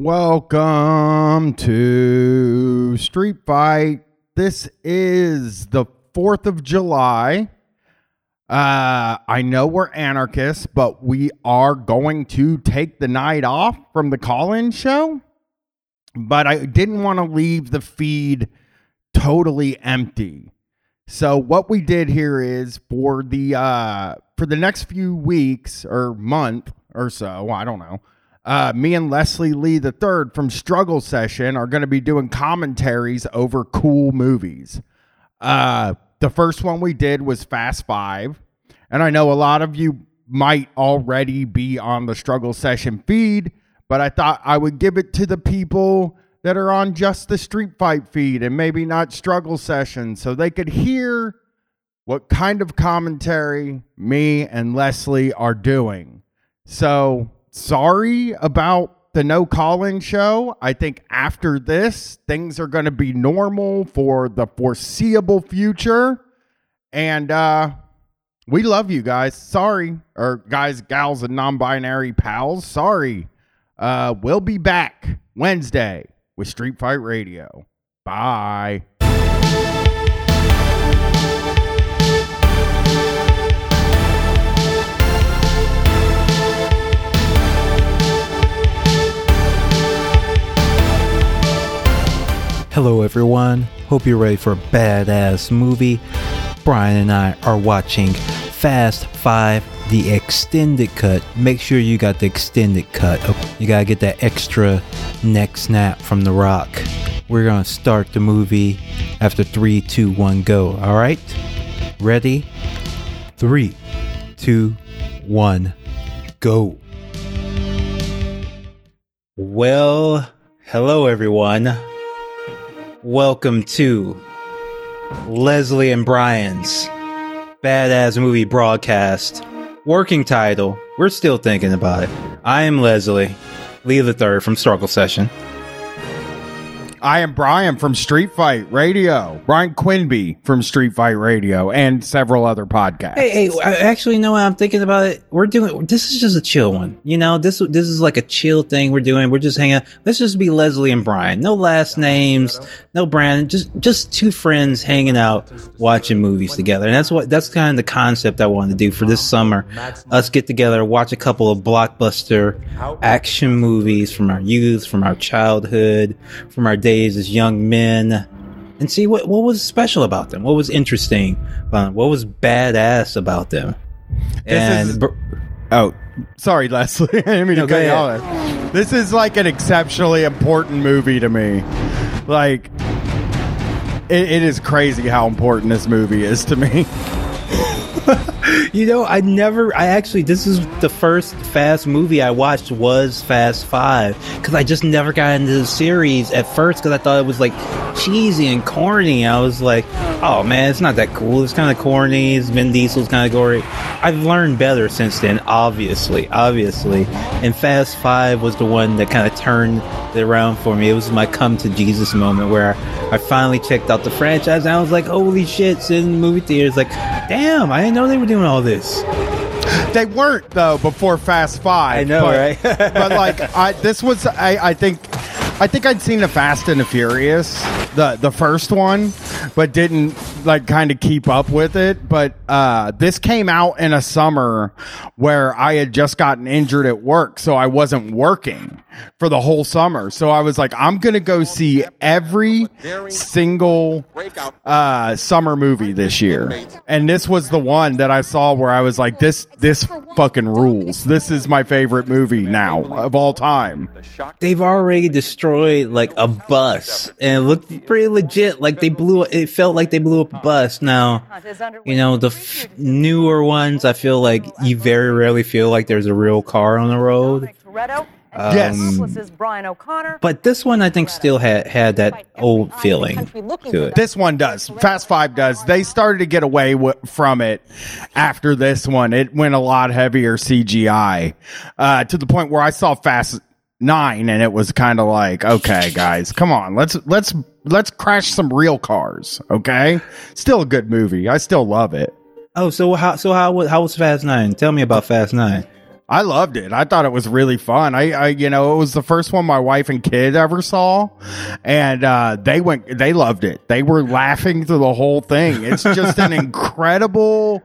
Welcome to Street Fight. This is the 4th of July. Uh, I know we're anarchists, but we are going to take the night off from the call in show. But I didn't want to leave the feed totally empty. So what we did here is for the uh for the next few weeks or month or so, I don't know. Uh, me and Leslie Lee the third from Struggle Session are going to be doing commentaries over cool movies. Uh, the first one we did was Fast Five, and I know a lot of you might already be on the Struggle Session feed, but I thought I would give it to the people that are on just the Street Fight feed and maybe not Struggle Session so they could hear what kind of commentary me and Leslie are doing. So sorry about the no call-in show. I think after this, things are going to be normal for the foreseeable future. And uh we love you guys. Sorry. Or guys, gals, and non-binary pals. Sorry. Uh we'll be back Wednesday with Street Fight Radio. Bye. Hello, everyone. Hope you're ready for a badass movie. Brian and I are watching Fast 5, the extended cut. Make sure you got the extended cut. You gotta get that extra neck snap from The Rock. We're gonna start the movie after three, two, one, go. Alright? Ready? Three, two, one, go. Well, hello, everyone. Welcome to Leslie and Brian's Badass Movie Broadcast. Working title, we're still thinking about it. I am Leslie, Lee the Third from Struggle Session. I am Brian from Street Fight Radio. Brian Quinby from Street Fight Radio and several other podcasts. Hey, hey, actually know what? I'm thinking about it. We're doing this is just a chill one. You know, this this is like a chill thing we're doing. We're just hanging out. Let's just be Leslie and Brian. No last names, no brand, just just two friends hanging out watching movies together. And that's what that's kind of the concept I wanted to do for this summer. Us get together, watch a couple of blockbuster action movies from our youth, from our childhood, from our days as young men and see what, what was special about them, what was interesting, them, what was badass about them. and is- br- Oh, sorry, Leslie. I didn't mean to No, cut you off. This is like an exceptionally important movie to me. Like, it, it is crazy how important this movie is to me. you know, I never, I actually, this is the first Fast movie I watched was Fast Five because I just never got into the series at first because I thought it was like cheesy and corny. I was like, oh man, it's not that cool. It's kind of corny. It's Vin Diesel's kind of gory. I've learned better since then, obviously, obviously. And Fast Five was the one that kind of turned it around for me. It was my come to Jesus moment where I finally checked out the franchise and I was like, holy shit, sitting in the movie theaters, like, damn, I didn't know they were doing all this. They weren't though before Fast Five. I know, but, right? but like, I this was I I think I think I'd seen the Fast and the Furious, the the first one, but didn't like kind of keep up with it. But uh, this came out in a summer where I had just gotten injured at work, so I wasn't working for the whole summer. So I was like, I'm gonna go see every single uh, summer movie this year, and this was the one that I saw where I was like, this this fucking rules. This is my favorite movie now of all time. They've already destroyed like a bus and it looked pretty legit. Like they blew it felt like they blew up a bus. Now, you know, the f- newer ones, I feel like you very rarely feel like there's a real car on the road. Yes. Brian O'Connor. But this one, I think, still had had that old feeling to it. This one does. Fast Five does. They started to get away w- from it after this one. It went a lot heavier CGI uh, to the point where I saw Fast Nine, and it was kind of like, okay, guys, come on, let's let's let's crash some real cars. Okay, still a good movie. I still love it. Oh, so how so how was how was Fast Nine? Tell me about Fast Nine. I loved it. I thought it was really fun. I, I, you know, it was the first one my wife and kid ever saw, and uh, they went, they loved it. They were laughing through the whole thing. It's just an incredible.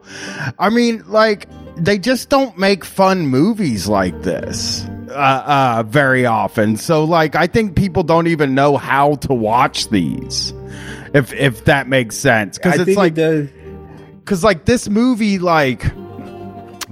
I mean, like they just don't make fun movies like this uh, uh, very often. So, like, I think people don't even know how to watch these. If if that makes sense, because it's think like it because like this movie like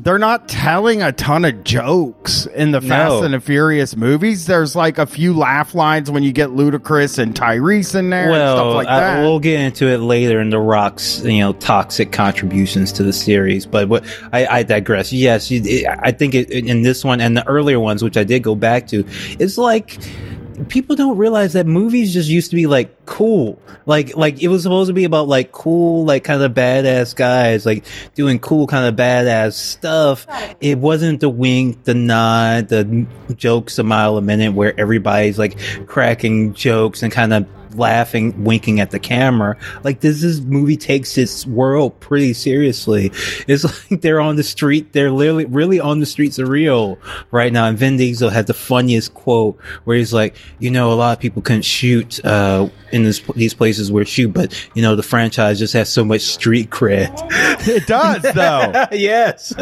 they're not telling a ton of jokes in the Fast No. and the Furious movies. There's like a few laugh lines when you get Ludacris and Tyrese in there and Well, stuff like I- we'll get into it later in the Rock's, you know, toxic contributions to the series. But what I, I digress. Yes, you, it, I think it, in this one and the earlier ones, which I did go back to, it's like people don't realize that movies just used to be like cool. Like, like it was supposed to be about like cool, like kind of badass guys, like doing cool kind of badass stuff. It wasn't the wink, the nod, the jokes a mile a minute where everybody's like cracking jokes and kind of laughing, winking at the camera. Like this is movie takes its world pretty seriously. It's like they're on the street. They're literally really on the streets of Rio right now. And Vin Diesel had the funniest quote where he's like, you know, a lot of people couldn't shoot uh, in this, these places where shoot, but you know, the franchise just has so much street cred. it does though. yes.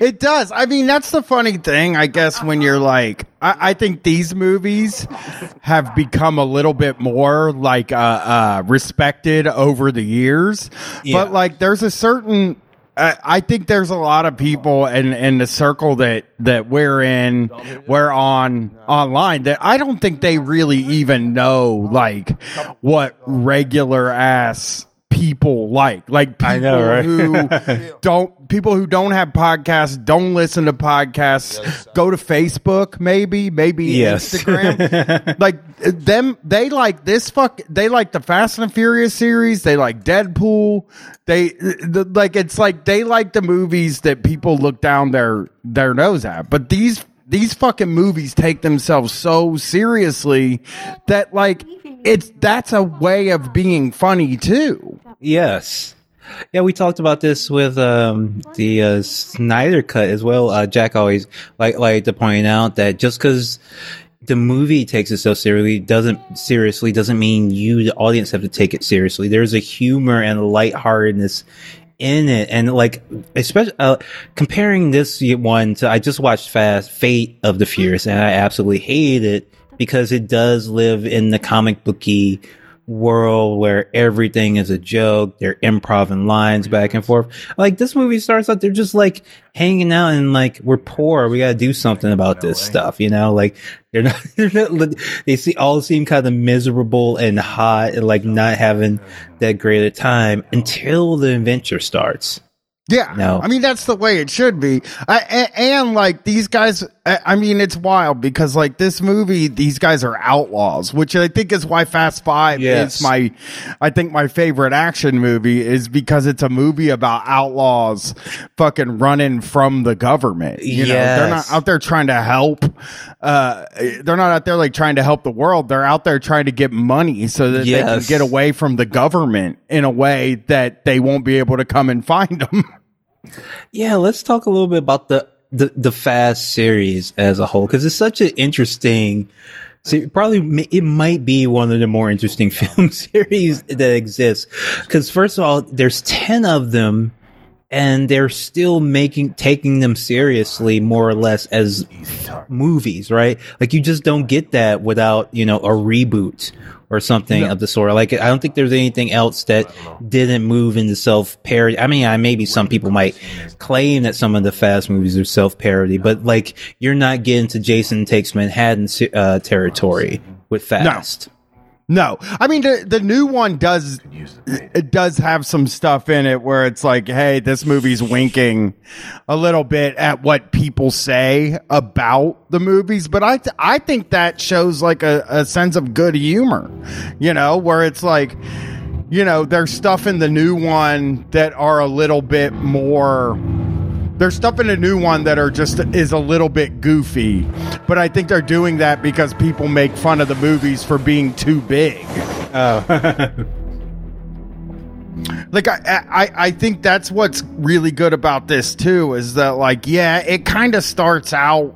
It does. I mean, that's the funny thing, I guess, when you're like, I, I think these movies have become a little bit more like uh, uh, respected over the years. Yeah. But like, there's a certain. I I think there's a lot of people in, in the circle that, that we're in, we're on online that I don't think they really even know like what regular ass people like. Like people I know, right? who don't people who don't have podcasts don't listen to podcasts go to facebook maybe maybe Yes. instagram like them they like this fuck they like the fast and the furious series they like deadpool they the, like it's like they like the movies that people look down their their nose at but these these fucking movies take themselves so seriously that like it's that's a way of being funny too Yes. Yeah, we talked about this with um, the uh, Snyder cut as well. Uh, Jack always like like to point out that just because the movie takes it so seriously doesn't seriously doesn't mean you, the audience, have to take it seriously. There's a humor and a lightheartedness in it, and like especially uh, comparing this one to I just watched Fast Fate of the Furious, and I absolutely hate it because it does live in the comic booky world where everything is a joke. They're improv and lines back and forth. Like this movie starts out, they're just like hanging out and like we're poor. We got to do something about this stuff, you know? Like they're not, they're not. They see all seem kind of miserable and hot and like not having that great a time until the adventure starts. Yeah, No. I mean that's the way it should be. I, and, and like these guys, I, I mean it's wild because like this movie, these guys are outlaws, which I think is why Fast Five Yes. is my, I think my favorite action movie is because it's a movie about outlaws fucking running from the government. You know, they're not out there trying to help. Uh, they're not out there like trying to help the world. They're out there trying to get money so that they can get away from the government in a way that they won't be able to come and find them. Yeah, let's talk a little bit about the the, the Fast series as a whole because it's such an interesting. See, probably it might be one of the more interesting film series that exists. Because first of all, there's ten of them, and they're still making taking them seriously more or less as movies, right? Like you just don't get that without you know a reboot or something of the sort. Like I don't think there's anything else that didn't move into self parody. I mean, I maybe some people might claim that some of the Fast movies are self parody, but like you're not getting to Jason Takes Manhattan uh, territory with Fast. No, I mean the the new one does it does have some stuff in it where it's like, hey, this movie's winking a little bit at what people say about the movies, but I th- I think that shows like a, a sense of good humor, you know, where it's like, you know, there's stuff in the new one that are a little bit more there's stuff in the new one that are just is a little bit goofy, but I think they're doing that because people make fun of the movies for being too big. Oh. like I, I I think that's what's really good about this too is that like yeah it kind of starts out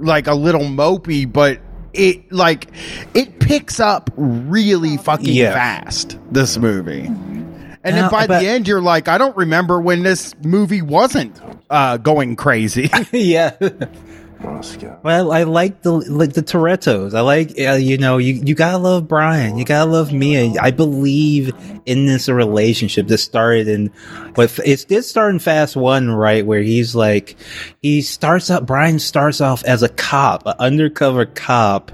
like a little mopey but it like it picks up really fucking Yeah. fast this movie and Now, then by but- the end you're like I don't remember when this movie wasn't uh going crazy yeah. Well, I like the like the Torettos. I like uh, you know you you gotta love Brian. You gotta love Mia. I believe in this relationship that started in, but it did start in Fast One, right? Where he's like, he starts up. Brian starts off as a cop, an undercover cop.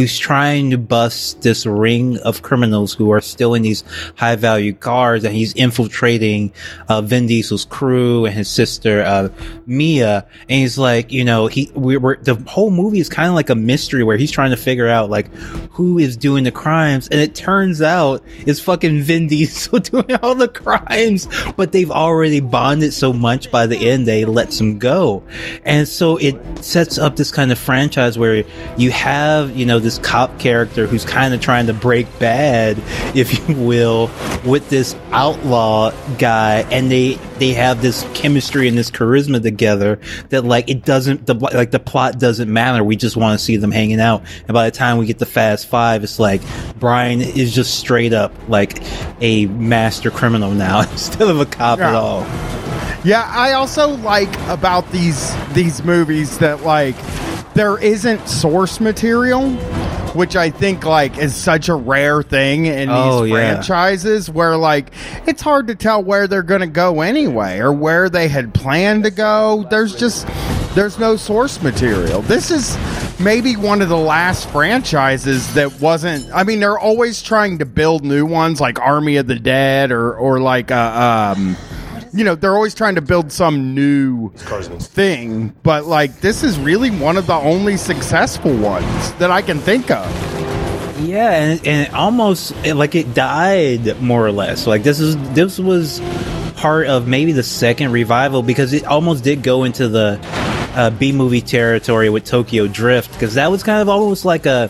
Who's trying to bust this ring of criminals who are stealing these high value cars and he's infiltrating uh, Vin Diesel's crew and his sister uh, Mia. And he's like you know he we were the whole movie is kind of like a mystery where he's trying to figure out like who is doing the crimes. And it turns out it's fucking Vin Diesel doing all the crimes. But they've already bonded so much by the end they lets him go. And so it sets up this kind of franchise where you have you know cop character who's kind of trying to break bad if you will with this outlaw guy and they they have this chemistry and this charisma together that like it doesn't the like the plot doesn't matter. We just want to see them hanging out. And by the time we get to fast five it's like brian is just straight up like a master criminal now instead of a cop at all. Yeah, I also like about these these movies that like there isn't source material, which I think like is such a rare thing in Oh, these yeah. franchises where like it's hard to tell where they're going to go anyway or where they had planned to go. There's just there's no source material. This is maybe one of the last franchises that wasn't I mean they're always trying to build new ones like Army of the Dead or or like uh, um you know they're always trying to build some new thing but like this is really one of the only successful ones that i can think of Yeah, and, and it almost it- like it died more or less. Like this is this was part of maybe the second revival because it almost did go into the uh, B movie territory with Tokyo Drift because that was kind of almost like a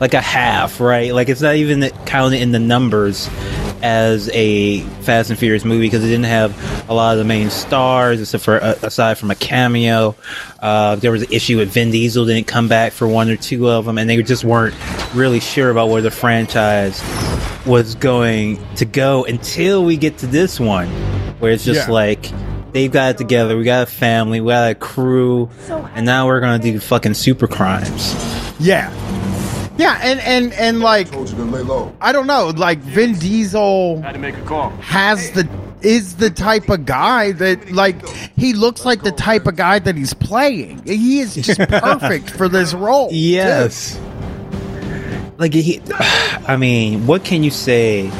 like a half, right? Like it's not even counted in the numbers as a Fast and Furious movie because it didn't have a lot of the main stars, except for uh, aside from a cameo. Uh, there was an issue with Vin Diesel didn't come back for one or two of them, and they just weren't really sure about where the franchise was going to go until we get to this one, where it's just Yeah. like. They've got it together. We got a family. We got a crew, and now we're gonna do fucking super crimes. yeah yeah and and and like Told you to lay low. i don't know like vin diesel Had to make a call. has the is the type of guy that like he looks like the type of guy that he's playing he is just perfect for this role too. Yes. Like he, I mean, what can you say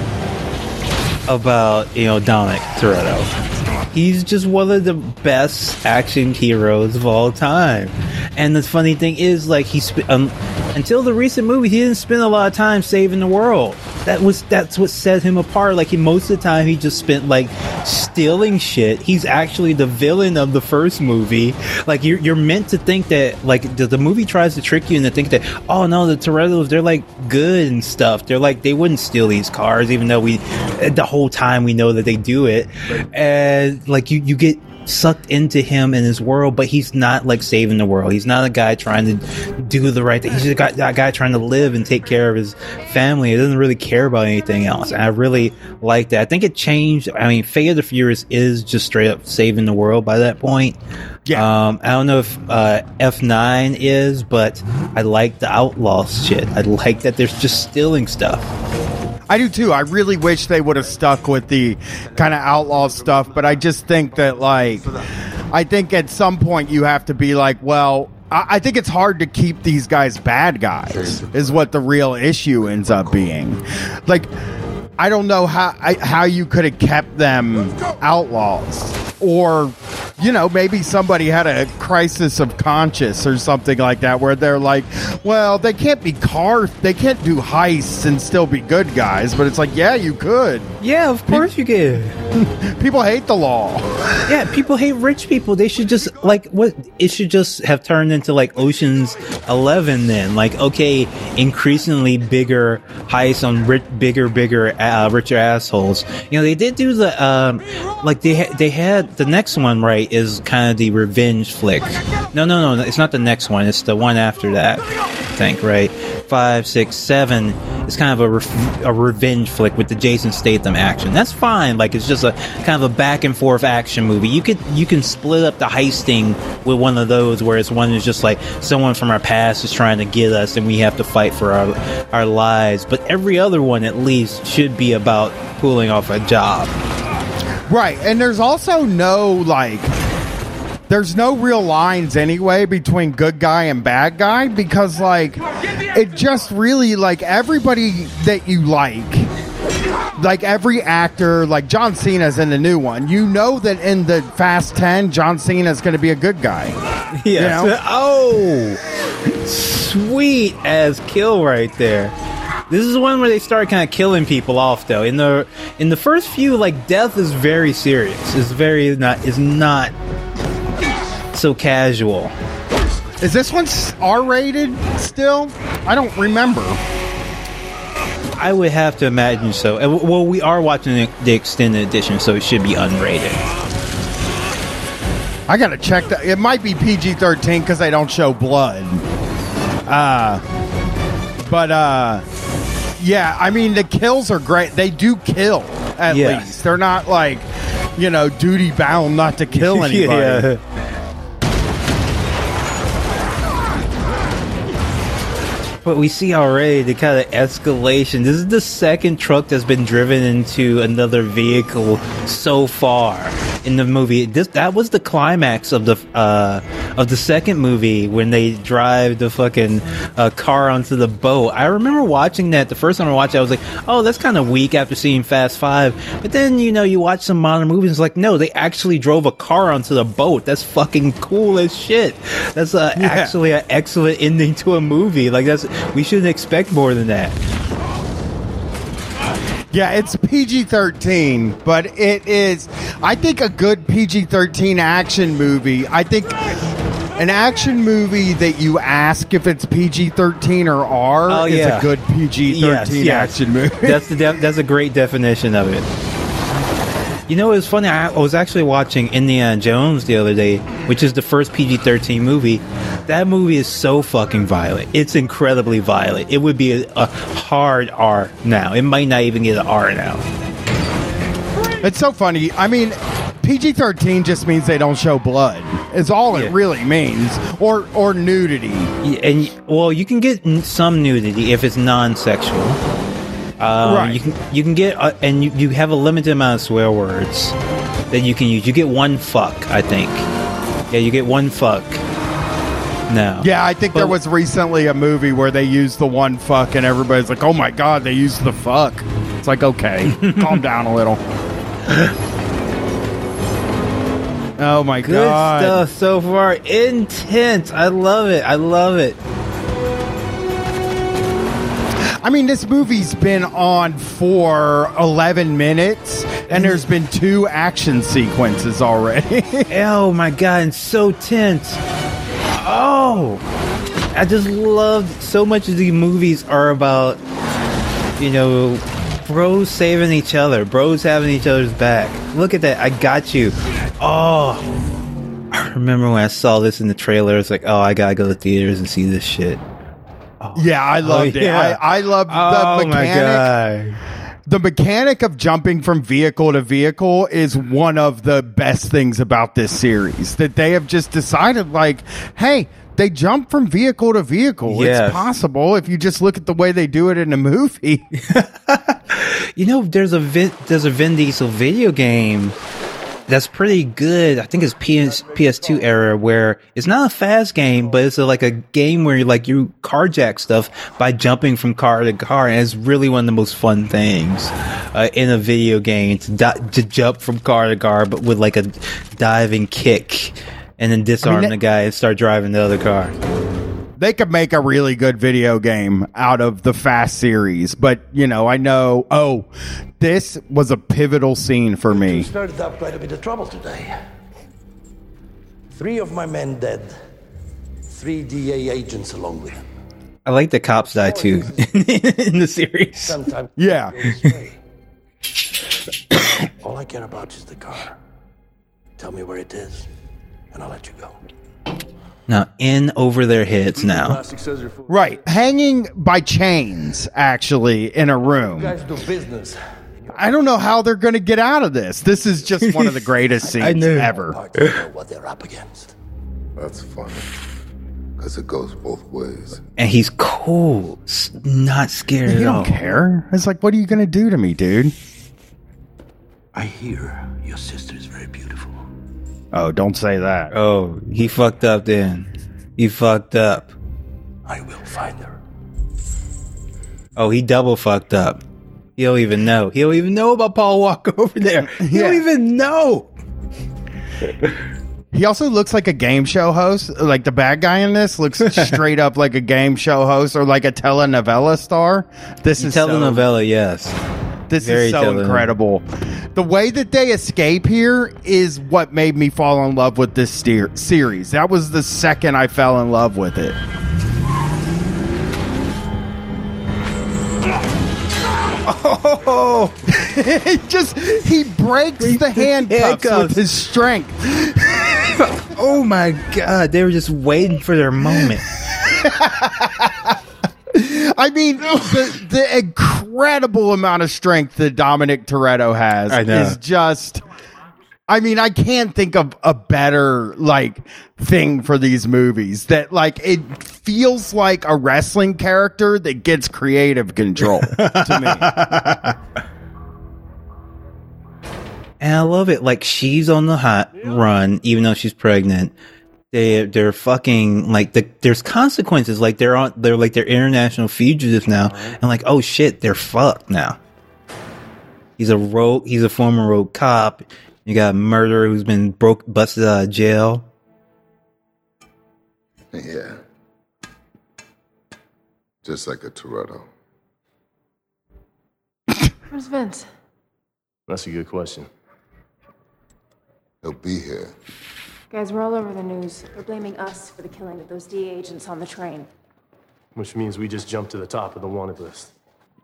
about you know Dominic Toretto? He's just one of the best action heroes of all time. And the funny thing is, like he sp- um, until the recent movie, he didn't spend a lot of time saving the world. That was that's what set him apart. Like he, most of the time, he just spent like stealing shit. He's actually the villain of the first movie. Like you're you're meant to think that like the, the movie tries to trick you into think that oh no the Torettos they're like good and stuff. They're like they wouldn't steal these cars even though we the whole time we know that they do it. And like you you get sucked into him and his world, but he's not like saving the world. He's not a guy trying to do the right thing. He's just a guy, that guy trying to live and take care of his family. He doesn't really care about anything else. And I really like that. I think it changed. I mean, Fate of the Furious is just straight up saving the world by that point. Yeah. Um, I don't know if uh, F9 is, but I like the outlaw shit. I like that there's just stealing stuff. I do too. I really wish they would have stuck with the kind of outlaw stuff, but I just think that like I think at some point you have to be like, well, I, think it's hard to keep these guys bad guys. Is what the real issue ends up being. Like, I don't know how I, how you could have kept them outlaws or you know, maybe somebody had a crisis of conscience or something like that, where they're like, well, they can't be car, they can't do heists and still be good guys. But it's like, yeah, you could. Yeah, of course you can. People hate the law. Yeah, people hate rich people. They should just like what it should just have turned into like Ocean's Eleven. Then, like, okay, increasingly bigger heists on rich, bigger, bigger, uh, richer assholes. You know, they did do the um, like they ha- they had the next one right is kind of the revenge flick. No, no, no, it's not the next one. It's the one after that. I think right. Five, six, seven. It's kind of a, re- a revenge flick with the Jason Statham action. That's fine. Like it's just a kind of a back and forth action movie. You could you can split up the heisting with one of those, where it's one is just like someone from our past is trying to get us, and we have to fight for our our lives. But every other one, at least, should be about pulling off a job. Right. And there's also no, like, there's no real lines anyway between good guy and bad guy because, like, it just really, like, everybody that you like, like every actor, like John Cena's in the new one, you know that in the Fast 10, John Cena's going to be a good guy. Yeah. You know? Oh, sweet as kill right there. This is one where they start kind of killing people off though. In the in the first few, like death is very serious. It's very not is not so casual. Is this one R rated still? I don't remember. I would have to imagine so. Well, we are watching the- the extended edition, so it should be unrated. I gotta check that. It might be PG thirteen because they don't show blood. Uh, but uh, yeah. I mean, the kills are great. They do kill at Yes. least. They're not like you know duty bound not to kill anybody. But we see already the kind of escalation. This is the second truck that's been driven into another vehicle so far in the movie. This that was the climax of the uh, of the second movie when they drive the fucking uh, car onto the boat. I remember watching that the first time I watched it. I was like, oh, that's kind of weak after seeing Fast Five. But then you know you watch some modern movies, it's like no, they actually drove a car onto the boat. That's fucking cool as shit. That's uh, Yeah. actually an excellent ending to a movie. Like that's we shouldn't expect more than that. Yeah, it's PG 13, but it is, I think, a good PG 13 action movie. I think an action movie that you ask if it's PG 13 or R Oh, is yeah. a good PG 13 Yes, yes. action movie. That's the def- that's a great definition of it. You know, it was funny. I, I was actually watching Indiana Jones the other day, which is the first PG thirteen movie. That movie is so fucking violent. It's incredibly violent. It would be a, a hard R now. It might not even get an R now. It's so funny. I mean, PG 13 just means they don't show blood, is all Yeah. it really means, or, or nudity. Y- And well, you can get n- some nudity if it's non-sexual. Um, Right. You can you can get uh, and you, you have a limited amount of swear words that you can use. You get one fuck, I think. Yeah, you get one fuck. No. Yeah, I think there was recently a movie where they used the one fuck, and everybody's like, oh my god, they used the fuck. It's like, okay, calm down a little. Oh my Good god. Good stuff so far. Intense. I love it. I love it. I mean, this movie's been on for 11 minutes, and there's been two action sequences already. Oh my god, it's so tense. Oh, I just love so much of these movies are about, you know, bros saving each other, bros having each other's back. Look at that, I got you. Oh, I remember when I saw this in the trailer. It's like, oh, I gotta go to theaters and see this shit. Oh. yeah, I oh, loved it. yeah. I, I loved Oh the my mechanic. god. The mechanic of jumping from vehicle to vehicle is one of the best things about this series. That they have just decided, like, hey, they jump from vehicle to vehicle. Yes. It's possible if you just look at the way they do it in a movie. You know, there's a Vin, there's a Vin Diesel video game that's pretty good. I think it's PS PS2 era where it's not a fast game, but it's a, like a game where you like you carjack stuff by jumping from car to car, and it's really one of the most fun things uh, in a video game to, di- to jump from car to car, but with like a diving kick, and then disarm that- the guy and start driving the other car. They could make a really good video game out of the Fast series, but you know, I know. Oh, this was a pivotal scene for me. Started up quite a bit of trouble today. Three of my men dead. Three DEA agents along with them. I like the cops die too in the series. Sometimes Yeah. all I care about is the car. Tell me where it is, and I'll let you go. Now in over their heads now. Plastic says you're full. Right. Hanging by chains, actually, in a You room. guys do business. I don't know how they're going to get out of this. This is just one of the greatest scenes I knew. ever. Hard know what they're up against. That's funny. Because it goes both ways. And he's cool, not scared You at all. don't care. It's like, what are you going to do to me, dude? I hear your sister is very beautiful. Oh, don't say that. Oh, he fucked up then. He fucked up. I will find her. Oh, he double fucked up. He don't even know. He don't even know about Paul Walker over there. He Yeah. don't even know. He also looks like a game show host. Like the bad guy in this looks straight up like a game show host or like a telenovela star. This is so, Telenovela, yes. This very is so telenovela. incredible. The way that they escape here is what made me fall in love with this steer- series. That was the second I fell in love with it. Oh, he just he breaks the handcuffs, handcuffs. with his strength. Oh my god, they were just waiting for their moment. I mean, the, the incredible amount of strength that Dominic Toretto has is just. I mean, I can't think of a better like thing for these movies that like it feels like a wrestling character that gets creative control to me. And I love it. Like she's on the hot run, even though she's pregnant. They they're fucking like the, there's consequences. Like they're on they're like they're international fugitives now, and like oh shit, they're fucked now. He's a rogue. He's a former rogue cop. You got a murderer who's been broke busted out of jail. Yeah. Just like a Toretto. Where's Vince? That's a good question. He'll be here. Guys, we're all over the news. They're blaming us for the killing of those DEA agents on the train. Which means we just jumped to the top of the wanted list.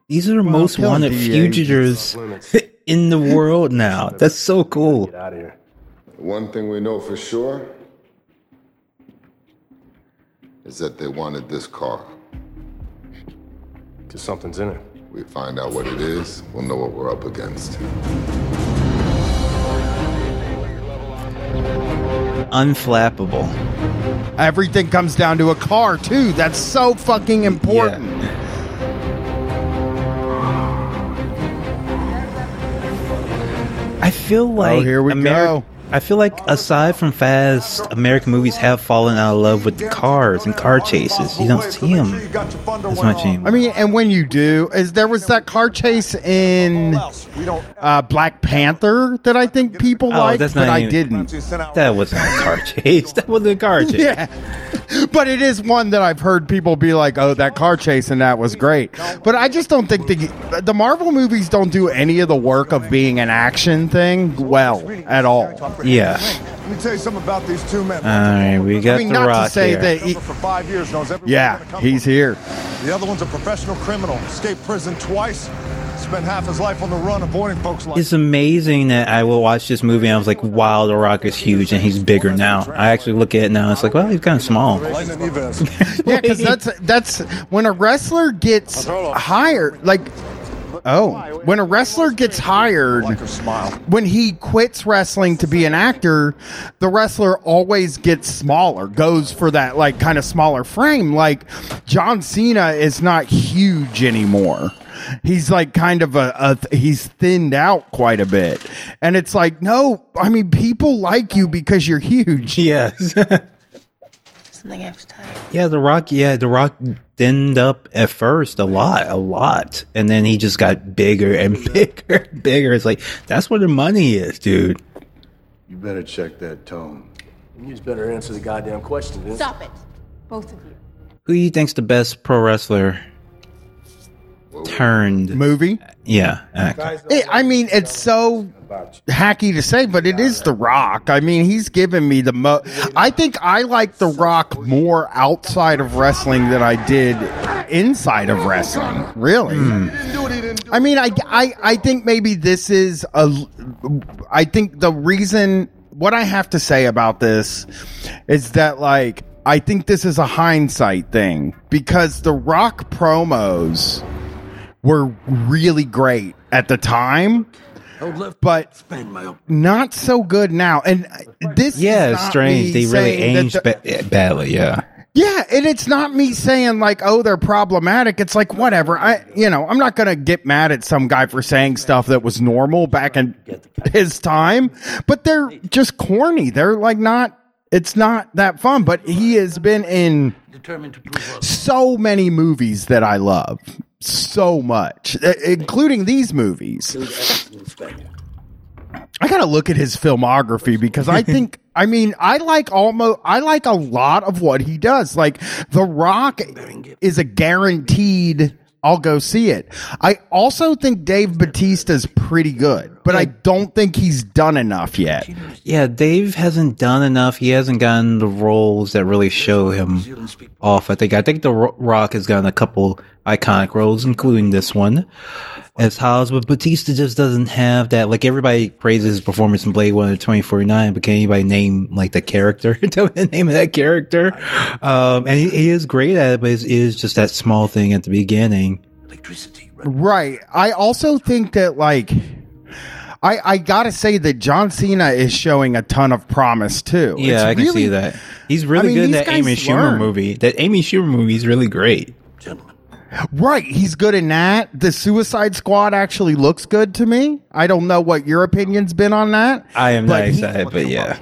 These are the most wanted DA fugitives in the world now. That's so cool. Get out of here. One thing we know for sure is that they wanted this car. Because something's in it. We find out what it is, we'll know what we're up against. Unflappable. Everything comes down to a car too. That's so fucking important. I feel oh, like Oh, here we go. I feel like aside from Fast, American movies have fallen out of love with the cars and car chases. You don't see them as much anymore. I mean, and when you do, is there was that car chase in uh, Black Panther that I think people Oh, liked, but not I didn't. that wasn't a car chase. That wasn't a car chase. Yeah, but it is one that I've heard people be like, "Oh, that car chase and that was great." But I just don't think the the Marvel movies don't do any of the work of being an action thing well at all. Yeah. Let me tell you something about these two men. All right, we got I mean, the not rock to say here. that. He, for five years knows yeah, he's here. The other one's a professional criminal. Escaped prison twice. Spent half his life on the run, avoiding folks like. It's amazing that I will watch this movie and I was like, wow, The Rock is huge and he's bigger now. I actually look at it now, it's like, well, he's kind of small. Yeah, because that's that's when a wrestler gets hired. Like, oh, when a wrestler gets hired, like her smile. when he quits wrestling to be an actor, the wrestler always gets smaller, goes for that like kind of smaller frame. Like John Cena is not huge anymore. He's like kind of a, a he's thinned out quite a bit, and it's like no, I mean people like you because you're huge. Yes. Something I have to tell yeah, The Rock. Yeah, The Rock thinned up at first a lot, a lot, and then he just got bigger and bigger, and bigger. It's like that's where the money is, dude. You better check that tone. You just better answer the goddamn question, Stop it. Both of you. Who do you think's the best pro wrestler? Turned, Movie. yeah, actor. It, I mean, it's so hacky to say, but it is The Rock. I mean, he's given me the mo. I think I like The Rock more outside of wrestling than I did inside of wrestling. Really. Hmm. I mean, I, I, I think maybe this is a. I think the reason what I have to say about this is that like I think this is a hindsight thing because the Rock promos were really great at the time, but not so good now. And uh, this, Yeah, is not strange. me They really aged the- ba- eh, badly. Yeah. yeah, and it's not me saying like, oh, they're problematic. It's like whatever. I, you know, I'm not gonna get mad at some guy for saying stuff that was normal back in his time, but they're just corny. They're like not. It's not that fun. But he has been in so many movies that I love so much, uh, including these movies. I gotta look at his filmography because I think I mean I like almost I like a lot of what he does. Like The Rock is a guaranteed I'll go see it. I also think Dave Batista's pretty good, but I don't think he's done enough yet. Yeah, Dave hasn't done enough. He hasn't gotten the roles that really show him off. I think. I think The Rock has gotten a couple iconic roles, including this one as Hobbs, but Batista just doesn't have that. Like everybody praises his performance in Blade Runner twenty forty nine, but can anybody name like the character? Tell me the name of that character. Um, and he, he is great at it, but it is just that small thing at the beginning. Right. I also think that like I I gotta say that John Cena is showing a ton of promise too. Yeah, It's I can really- see that. He's really I mean, good in that Amy Schumer learn. movie. That Amy Schumer movie is really great. Right, he's good in that. The Suicide Squad actually looks good to me. I don't know what your opinion's been on that. I am not excited, but yeah.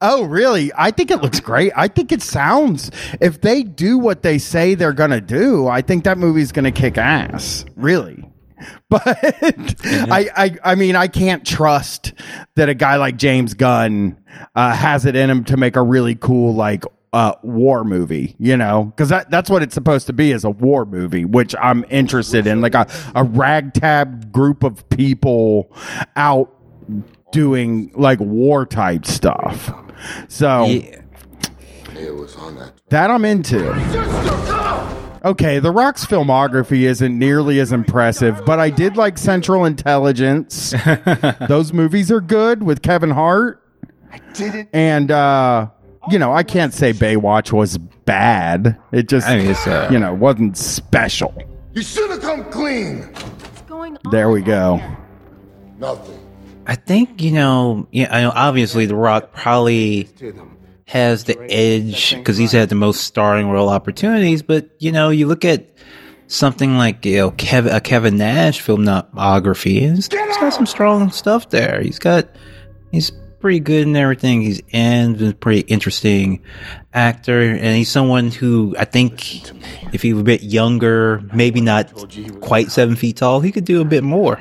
Oh, really? I think it looks great. I think it sounds. If they do what they say they're gonna do, I think that movie's gonna kick ass. Really. But I, I, I mean, I can't trust that a guy like James Gunn uh, has it in him to make a really cool like uh, war movie. You know, because that, that's what it's supposed to be is a war movie, which I'm interested in, like a a ragtag group of people out doing like war type stuff. So Yeah. It was on that. that I'm into. Okay, The Rock's filmography isn't nearly as impressive, but I did like Central Intelligence. Those movies are good with Kevin Hart. I didn't. And uh you know, I can't say Baywatch was bad. It just I mean, uh, you know, wasn't special. You should have come clean. What's going on? There we go. here? Nothing. I think you know. Yeah, I know. Obviously, The Rock probably has the edge because he's had the most starring role opportunities. But you know, you look at something like you know Kevin, a Kevin Nash filmography, and he's, he's got some strong stuff there. He's got he's pretty good in everything he's in. A pretty interesting actor, and he's someone who I think if he was a bit younger, maybe not quite seven feet tall, he could do a bit more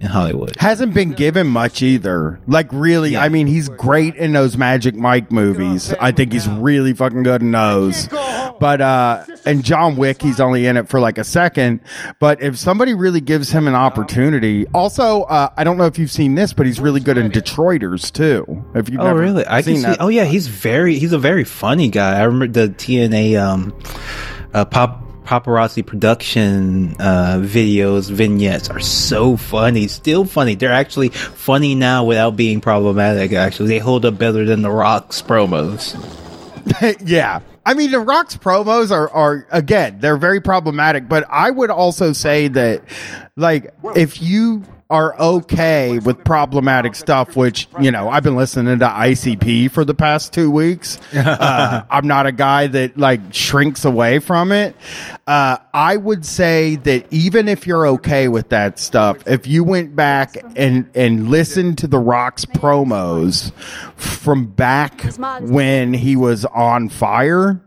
in Hollywood. Hasn't been given much either. Like really, I mean, he's great in those Magic Mike movies. I think he's really fucking good in those. But uh and John Wick, he's only in it for like a second. But if somebody really gives him an opportunity, also, uh I don't know if you've seen this, but he's really good in Detroiters too. If you've Oh really? I can see. that. Oh yeah, he's very he's a very funny guy. I remember the TNA um uh, pop paparazzi production uh videos vignettes are so funny still funny. They're actually funny now without being problematic actually. They hold up better than the rock's promos. Yeah. I mean, the Rock's promos are, are, again, they're very problematic, but I would also say that, like, if you are okay with problematic stuff, which, you know, I've been listening to ICP for the past two weeks. Uh, I'm not a guy that like shrinks away from it. Uh, I would say that even if you're okay with that stuff, if you went back and, and listened to The Rock's promos from back when he was on fire,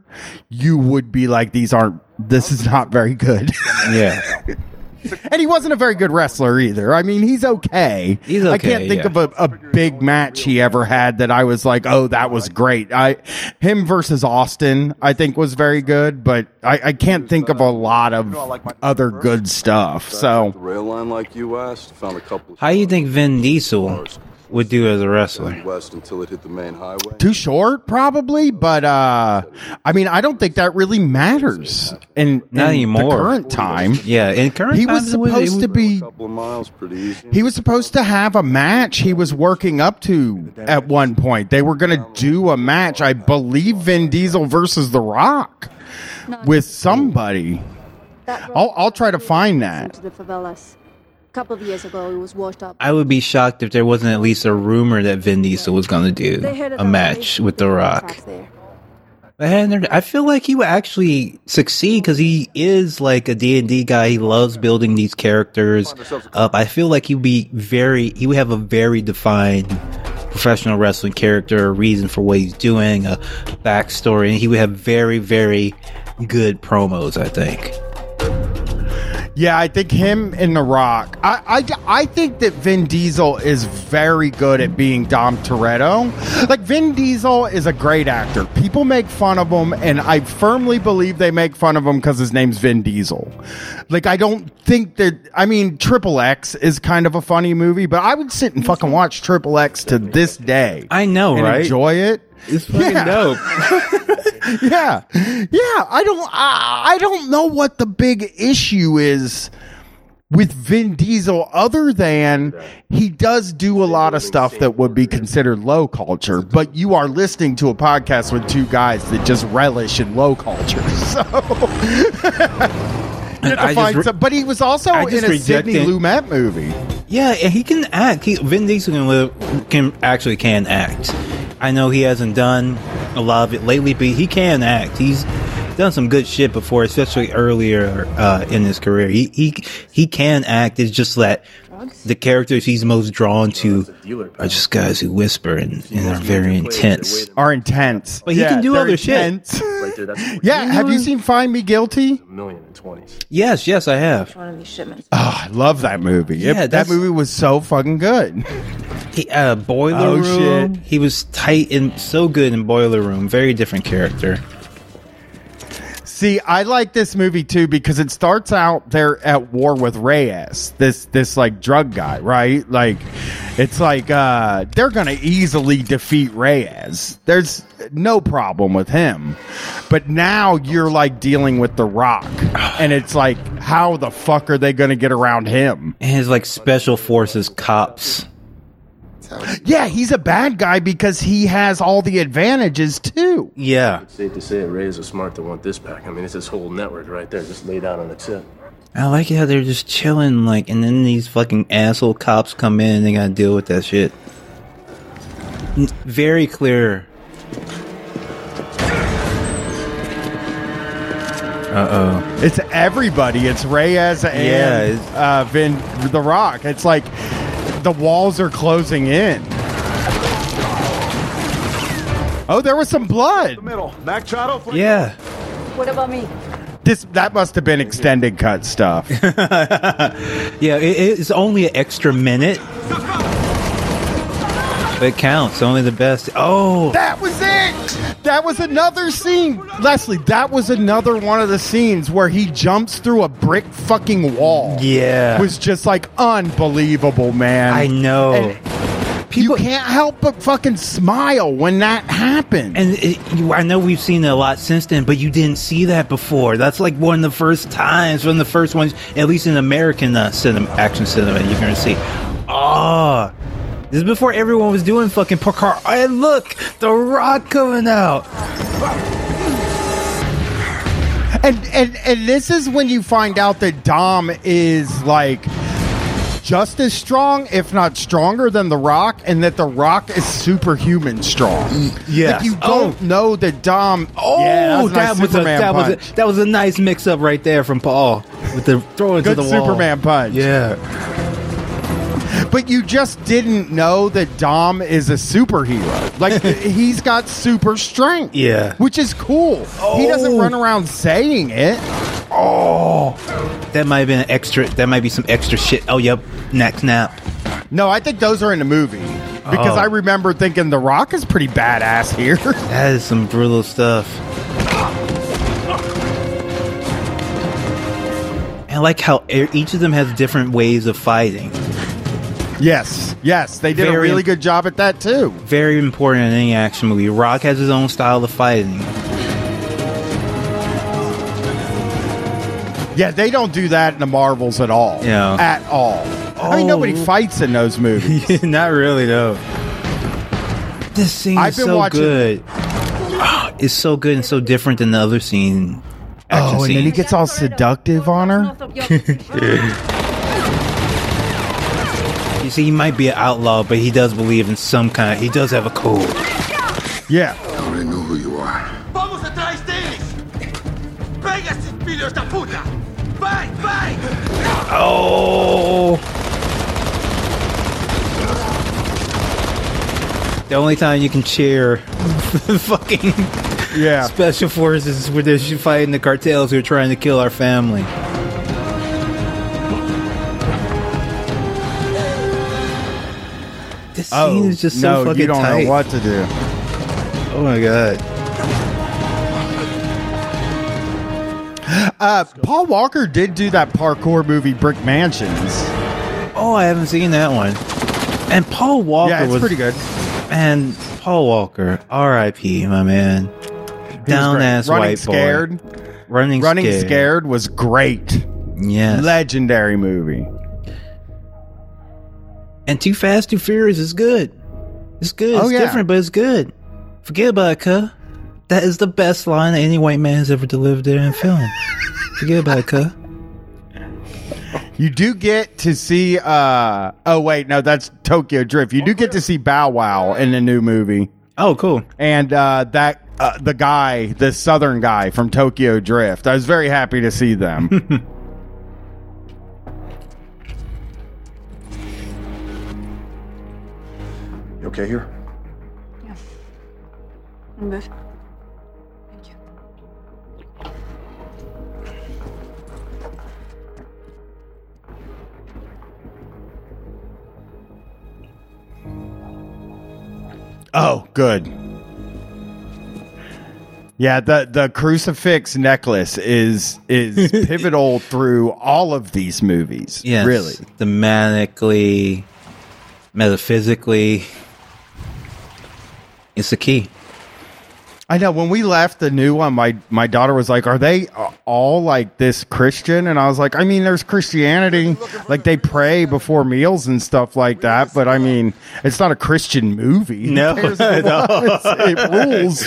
you would be like, these aren't, this is not very good. Yeah. And he wasn't a very good wrestler either. I mean, he's okay. He's okay. I can't think yeah. of a, a big match he ever had that I was like, oh, that was great. I him versus Austin, I think was very good, but I, I can't think of a lot of other good stuff. So rail line like you asked. Found a couple. How do you think Vin Diesel would do as a wrestler? West until it hit the main highway. too short, probably. But uh, I mean, I don't think that really matters in, Not in anymore. the current time. Yeah, in current time He was times, it would- it supposed to would- be couple of miles, pretty easy. He was supposed to have a match he was working up to at one point. They were going to do a match, I believe Vin Diesel versus The Rock with somebody. I'll, I'll try to find that. To the favelas. A couple of years ago, it was washed up. I would be shocked if there wasn't at least a rumor that Vin Diesel was going to do a match with The Rock. I I feel like he would actually succeed because he is like a D&D guy. He loves building these characters up. I feel like he'd be very, he would have a very defined professional wrestling character, a reason for what he's doing, a backstory, and he would have very, very good promos, I think. Yeah, I think him and The Rock. I, I, I think that Vin Diesel is very good at being Dom Toretto. Like, Vin Diesel is a great actor. People make fun of him, and I firmly believe they make fun of him because his name's Vin Diesel. Like, I don't think that. I mean, Triple X is kind of a funny movie, but I would sit and fucking watch Triple X to this day. I know, and right? enjoy it. It's fucking Yeah. dope. yeah yeah i don't I, I don't know what the big issue is with vin diesel other than he does do a lot of stuff that would be considered low culture but you are listening to a podcast with two guys that just relish in low culture so you have to I find re- some- but he was also I in a reject sidney it. lumet movie Yeah, he can act. He, Vin Diesel can, live, can actually can act. I know he hasn't done a lot of it lately, but he can act. He's done some good shit before, especially earlier uh, in his career. He he he can act. It's just that the characters he's most drawn to are just guys who whisper and, and are very intense. are intense But he Yeah, can do they're other shit. intense. Right there, that's yeah have you seen find me guilty a million and twenties. Yes, yes, I have. One of these shipments. Oh, I love that movie. It- Yeah, that movie was so fucking good. He, uh, Boiler Oh, Room. shit. He was tight and so good in Boiler Room. Very different character. See, I like this movie too because it starts out they're at war with Reyes, this this like drug guy, right? Like it's like uh they're gonna easily defeat Reyes. There's no problem with him. But now you're like dealing with the rock. And it's like, how the fuck are they gonna get around him? And his like special forces cops. Yeah, he's a bad guy because he has all the advantages too. Yeah. Safe to say, Reyes are smart to want this back. I mean, it's this whole network right there, just laid out on the tip. I like how they're just chilling, like, and then these fucking asshole cops come in and they gotta deal with that shit. Very clear. Uh oh. It's everybody. It's Reyes and Yeah, it's- uh, Vin the Rock. It's like the walls are closing in. Oh, there was some blood. Middle. Mac Chotto, please. Yeah. What about me? This that must have been extended cut stuff. Yeah, it, it's only an extra minute. It counts. Only the best. Oh, that was it. That was another scene, Leslie. That was another one of the scenes where he jumps through a brick fucking wall. yeah. It was just like unbelievable, man. I know. And you can't help but fucking smile when that happens. And it, you- I know we've seen it a lot since then, but you didn't see that before. That's like one of the first times, one of the first ones, at least in American uh, cinema, action cinema, you're gonna see. Oh, this is before everyone was doing fucking parkour. And look, the Rock coming out. And and and this is when you find out that Dom is like just as strong, if not stronger, than The Rock, and that The Rock is superhuman strong. yes. Like you Oh. don't know that Dom. Oh, yeah, that was, a nice that was a that was a, that was a nice mix up right there from Paul with the throwing to the wall. Superman punch. Yeah. But you just didn't know that Dom is a superhero. Like he's got super strength. Yeah. Which is cool. He doesn't Oh. run around saying it. Oh, that might have been an extra. That might be some extra shit. Oh, yep. Next nap. No, I think those are in the movie. Because Oh. I remember thinking The Rock is pretty badass here. That is some brutal stuff. I like how each of them has different ways of fighting. Yes. Yes. They did a Very- really good job at that too. Very important in any action movie. Rock has his own style of fighting. Yeah, they don't do that in the Marvels at all. Yeah. At all. I mean, Oh. nobody fights in those movies. Not really, though. This scene I've is been so watching- good. it's so good and so different than the other scene. Action oh, and then he scenes. gets all seductive on her. You see, he might be an outlaw, but he does believe in some kind. He does have a code. Yeah. I already know who you are. Vamos atrás deles! Pega esses filhos da puta! Vai, vai! Oh. The only time you can cheer fucking Yeah. special forces is when they're fighting the cartels who are trying to kill our family. This scene is just so Oh, no, fucking you don't tight. know what to do. Oh my god. Uh, Paul Walker did do that parkour movie Brick Mansions. Oh, I haven't seen that one. And Paul Walker yeah, it's was pretty good. And Paul Walker, R.I.P. My man, down ass Running white scared. boy, running Running scared. scared. was great. Yes. Legendary movie. And Too Fast, Too Furious is good. It's good. Oh, it's yeah. different, but it's good. Forget about it, cuh. That is the best line any white man has ever delivered in a film. Forget about it, cuh. You do get to see uh oh wait, no, that's Tokyo Drift. You do get to see Bow Wow in the new movie. Oh, cool. And uh that uh, the guy, the southern guy from Tokyo Drift. I was very happy to see them. okay here? I'm good. oh, good. Yeah, the the crucifix necklace is is pivotal through all of these movies. Yes. Really. Thematically, metaphysically, it's the key. I know when we left the new one, my my daughter was like, "Are they all like this Christian?" And I was like, "I mean, there's Christianity, like they pray before meals and stuff like that, but I mean, it's not a Christian movie. Who No, it was? it rules."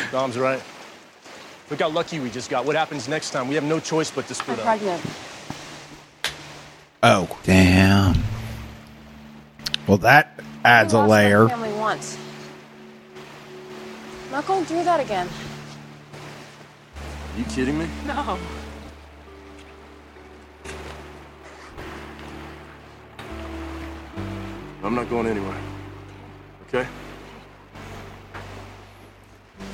Dom's right. Look how lucky we just got. What happens next time? We have no choice but to split I'm up. pregnant. Oh, Damn. well, that adds a layer. Family once. I'm not going through that again. Are you kidding me? No. I'm not going anywhere. Okay?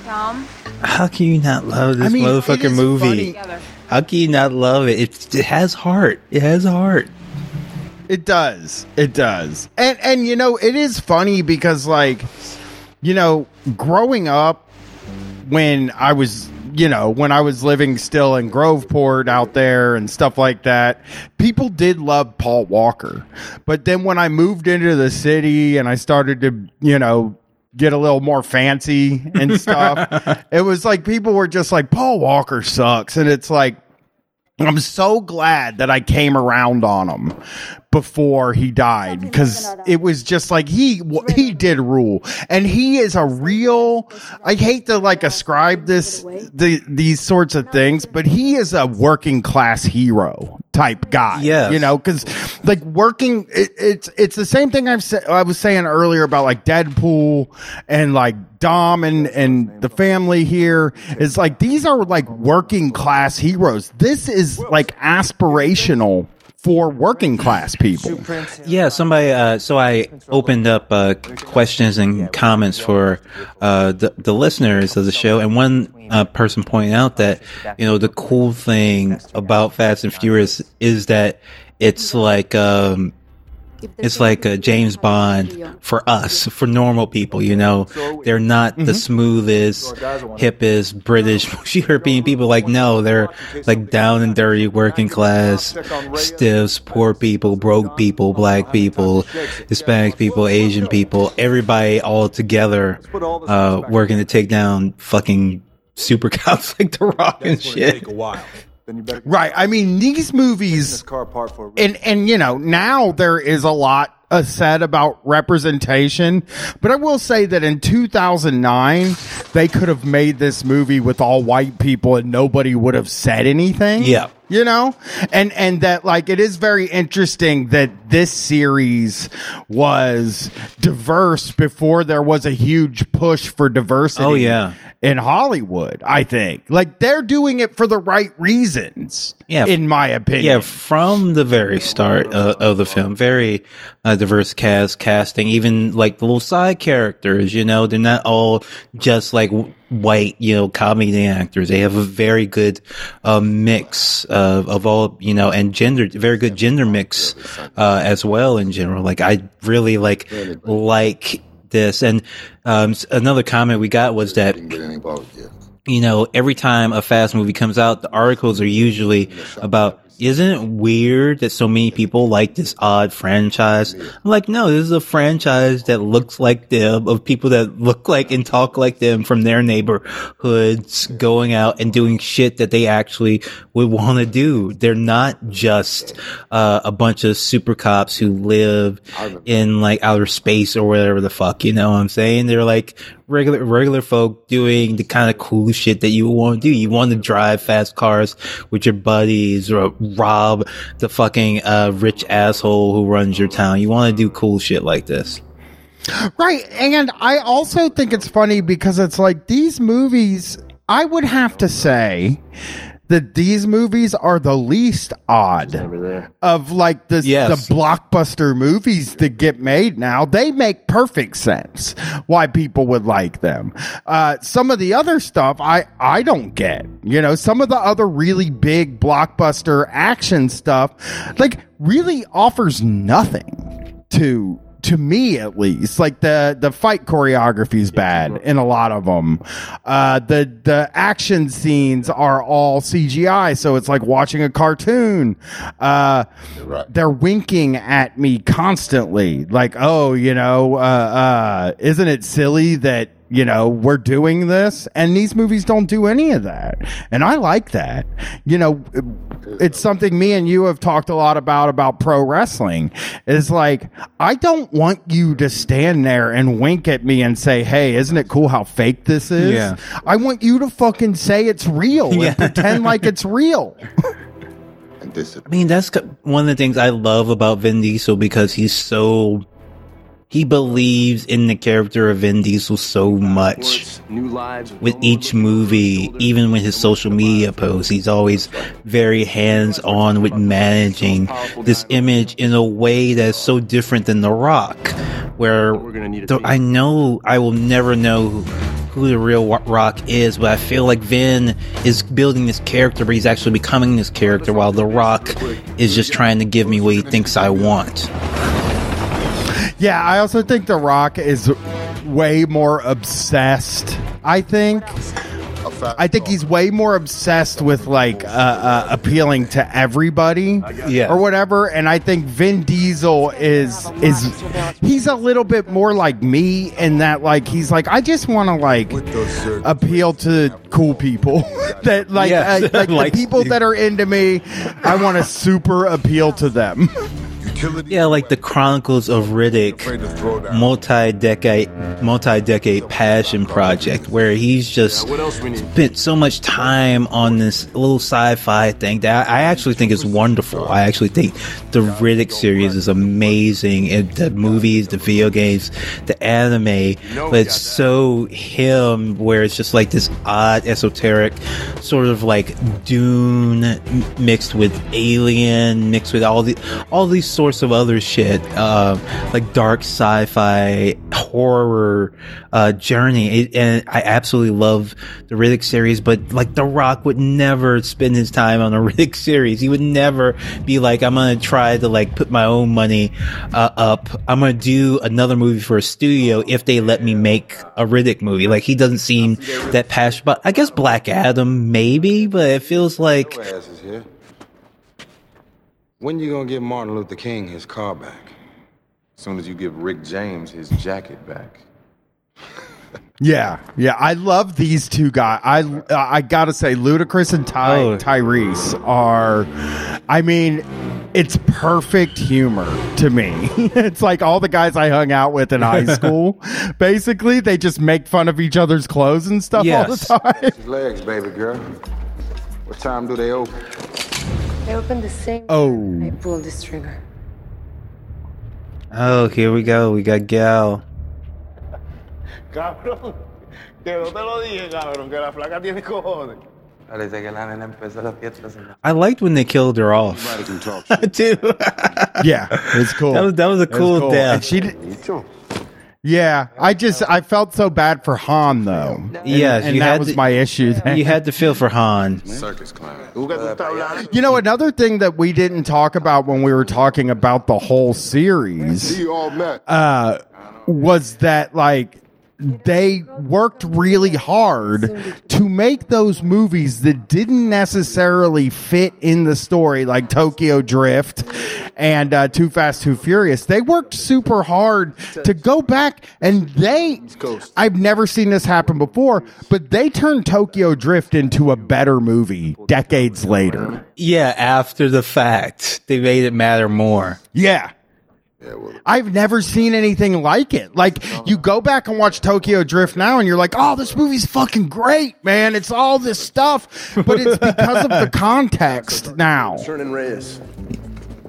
Tom, How can you not love this I mean, it motherfucker movie? funny. How can you not love it? It, it has heart. It has heart. It does. It does. And and you know, it is funny because like, you know, growing up when I was, you know, when I was living still in Groveport out there and stuff like that, people did love Paul Walker. But then when I moved into the city and I started to, you know, get a little more fancy and stuff, it was like people were just like Paul Walker sucks and it's like I'm so glad that I came around on him before he died because it was just like he he did rule. And he is a real I hate to like ascribe this the these sorts of things but he is a working class hero type guy. yeah you know, because like working, it, it's it's the same thing I've said. I was saying earlier about like Deadpool and like Dom and and the family here. Is like these are like working class heroes. This is like aspirational for working class people. Yeah, somebody. Uh, so I opened up uh, questions and comments for uh, the the listeners of the show, and one uh, person pointed out that you know the cool thing about Fast and Furious is that it's like um, it's like a James Bond for us, for normal people. You know, they're not the smoothest, hippest British European people. Like, no, they're like down and dirty, working class, stiffs, poor people, broke people, black people, Hispanic people, Asian people, everybody all together, uh, working to take down fucking super cops like The Rock and shit. Right. I mean, these movies, and and you know, now there is a lot uh, said about representation, but I will say that in 2009 they could have made this movie with all white people and nobody would have said anything. Yeah. You know, and and that like it is very interesting that this series was diverse before there was a huge push for diversity. Oh, yeah. in Hollywood, I think like they're doing it for the right reasons. Yeah. in my opinion. Yeah, from the very start uh, of the film, very uh, diverse cast, casting, even like the little side characters. You know, they're not all just like white, you know, comedy actors. They have a very good uh, mix of, of all, you know, and gender, very good gender mix uh, as well in general. Like I really like like this, and um, another comment we got was that you know, every time a fast movie comes out, the articles are usually about, isn't it weird that so many people like this odd franchise? I'm like, no, this is a franchise that looks like them, of people that look like and talk like them from their neighborhoods, going out and doing shit that they actually would want to do. They're not just uh, a bunch of super cops who live in like outer space or whatever the fuck, you know what I'm saying? They're like regular regular folk doing the kind of cool shit that you want to do. You want to drive fast cars with your buddies or rob the fucking uh, rich asshole who runs your town. You want to do cool shit like this. Right. And I also think it's funny because it's like these movies, I would have to say that these movies are the least odd of like the, Yes. the blockbuster movies that get made now. They make perfect sense why people would like them. Uh, some of the other stuff I, I don't get, you know, some of the other really big blockbuster action stuff, like really offers nothing to to me at least like the the fight choreography is bad in a lot of them uh the the action scenes are all cgi so it's like watching a cartoon. Uh they're winking at me constantly like oh you know uh uh isn't it silly that you know we're doing this and these movies don't do any of that and i like that you know it's something me and you have talked a lot about about pro wrestling is like i don't want you to stand there and wink at me and say hey isn't it cool how fake this is Yeah. i want you to fucking say it's real Yeah. and pretend like it's real I mean, that's one of the things I love about Vin Diesel because he's so. He believes in the character of Vin Diesel so much. With each movie, even with his social media posts, he's always very hands on with managing this image in a way that's so different than The Rock, where I know I will never know who the real Rock is, but I feel like Vin is building this character, but he's actually becoming this character, while The Rock is just trying to give me what he thinks I want. Yeah, I also think The Rock is way more obsessed. I think. I think he's way more obsessed with like uh, uh, appealing to everybody, Yeah. or whatever. And I think Vin Diesel is is he's a little bit more like me in that like he's like I just want to like appeal to cool people that like Yes. uh, like Like- the people that are into me. I want to super appeal to them. Yeah, like the Chronicles of Riddick multi-decade multi-decade passion project where he's just spent so much time on this little sci-fi thing that I actually think is wonderful. I actually think the Riddick series is amazing. And the movies, the video games, the anime, but it's so him where it's just like this odd esoteric sort of like Dune mixed with Alien mixed with all the all these sorts of other shit, uh, like dark sci-fi horror uh, journey. It, and I absolutely love the Riddick series, but like The Rock would never spend his time on a Riddick series. He would never be like, I'm gonna try to like put my own money uh, up. I'm gonna do another movie for a studio if they let me make a Riddick movie. Like he doesn't seem that passionate. But I guess Black Adam maybe, but it feels like Your ass is here. When you gonna give Martin Luther King his car back? As soon as you give Rick James his jacket back. Yeah, yeah, I love these two guys. I I gotta say, Ludacris and Ty Oh. Tyrese are. I mean, it's perfect humor to me. it's like all the guys I hung out with in high school. Basically, they just make fun of each other's clothes and stuff all Yes. the time. His legs, baby girl. What time do they open? They opened the same. Oh. I pulled this trigger. oh, here we go. We got Gal. Cabrón, que no te lo dije, cabrón, que la flaca tiene cojones. Parece que la nena empezó la fiesta. I liked when they killed her off. Everybody can talk shit. too. Yeah, it's cool. That was that was a It was cool, death. And she did, Me too. Yeah, I just I felt so bad for Han though. And- Yes, and you that had was to- my issue. There. you had to feel for Han. Circus clown. Tú que tú estás hablando. You know, another thing that we didn't talk about when we were talking about the whole series See you all met. uh, was that like they worked really hard to make those movies that didn't necessarily fit in the story, like Tokyo Drift and uh, Too Fast, Too Furious. They worked super hard to go back and they. I've never seen this happen before, but they turned Tokyo Drift into a better movie decades later. Yeah, after the fact, they made it matter more. Yeah. I've never seen anything like it. Like you go back and watch Tokyo Drift now and you're like, "Oh, this movie's fucking great, man. It's all this stuff." But it's because of the context now. Turning Reyes.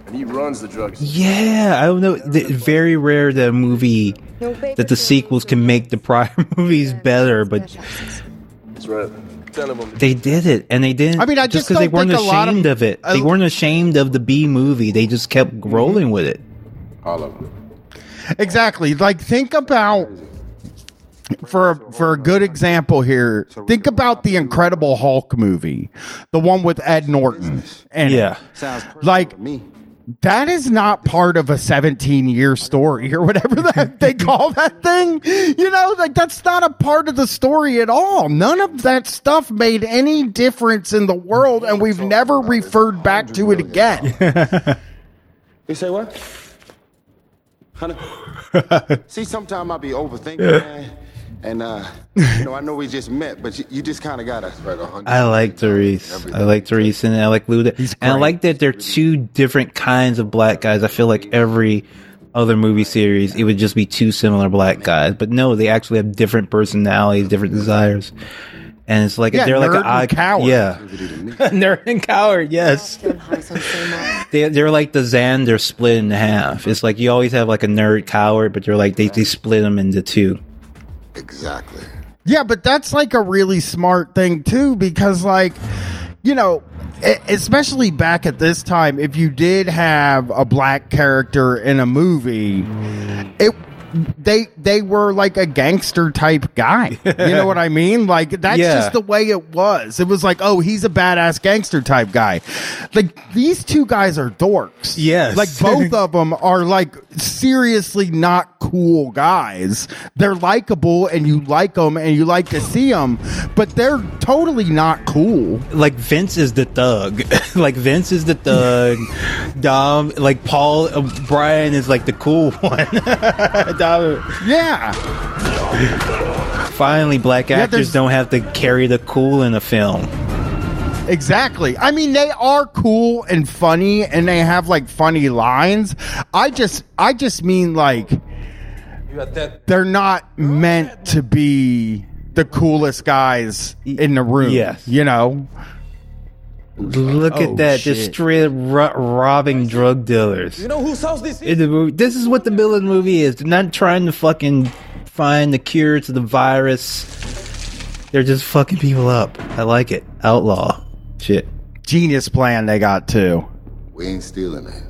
And he runs the drugs. Yeah, I don't know. th- Very rare that a movie that the sequels can make the prior movies better, but That's right. They did it, and they didn't. I mean, I just because they weren't think a lot of- ashamed of, it. They weren't ashamed of the B movie. They just kept mm-hmm. rolling with it. All of them. Exactly. Like think about for a, for a good example here. Think about the Incredible Hulk movie, the one with Ed Norton. And Yeah. Sounds Like- me. that is not part of a 17 year story or whatever that they call that thing. You know, like that's not a part of the story at all. None of that stuff made any difference in the world, and we've never referred back to it again. You say what? Honey. See, sometimes I be overthinking, man. And uh, you know, I know we just met, but you, you just kind of gotta. I like Tyrese. I like Tyrese, and I like Luda. And I like that they're two different kinds of black guys. I feel like every other movie series, it would just be two similar black guys. But no, they actually have different personalities, different desires. And it's like Yeah, they're like nerd an and odd coward. Yeah, nerd and coward. Yes, Still high some same old. they they're like the Xander split in half. It's like you always have like a nerd coward, but they're like they they split them into two. Exactly. Yeah, but that's like a really smart thing too, because like, you know, especially back at this time, if you did have a black character in a movie, it they they were like a gangster type guy. You know what I mean? Like that's Yeah. just the way it was. It was like, oh, he's a badass gangster type guy. Like these two guys are dorks. Yes. Like both of them are like seriously not cool guys. They're likable and you like them and you like to see them, but they're totally not cool. like Vince is the thug. like Vince is the thug. Dom, like Paul uh, Brian is like the cool one. Dom, Yeah. finally, black Yeah, actors there's- don't have to carry the cool in a film. Exactly. I mean, they are cool and funny, and they have like funny lines. I just, I just mean like they're not meant to be the coolest guys in the room. Yes. you know. Look Oh, at that, shit. just straight up ro- robbing drug dealers. You know whose house this is? In the movie, this is what the villain movie is. They're not trying to fucking find the cure to the virus. They're just fucking people up. I like it. Outlaw. Shit. Genius plan they got too. We ain't stealing it.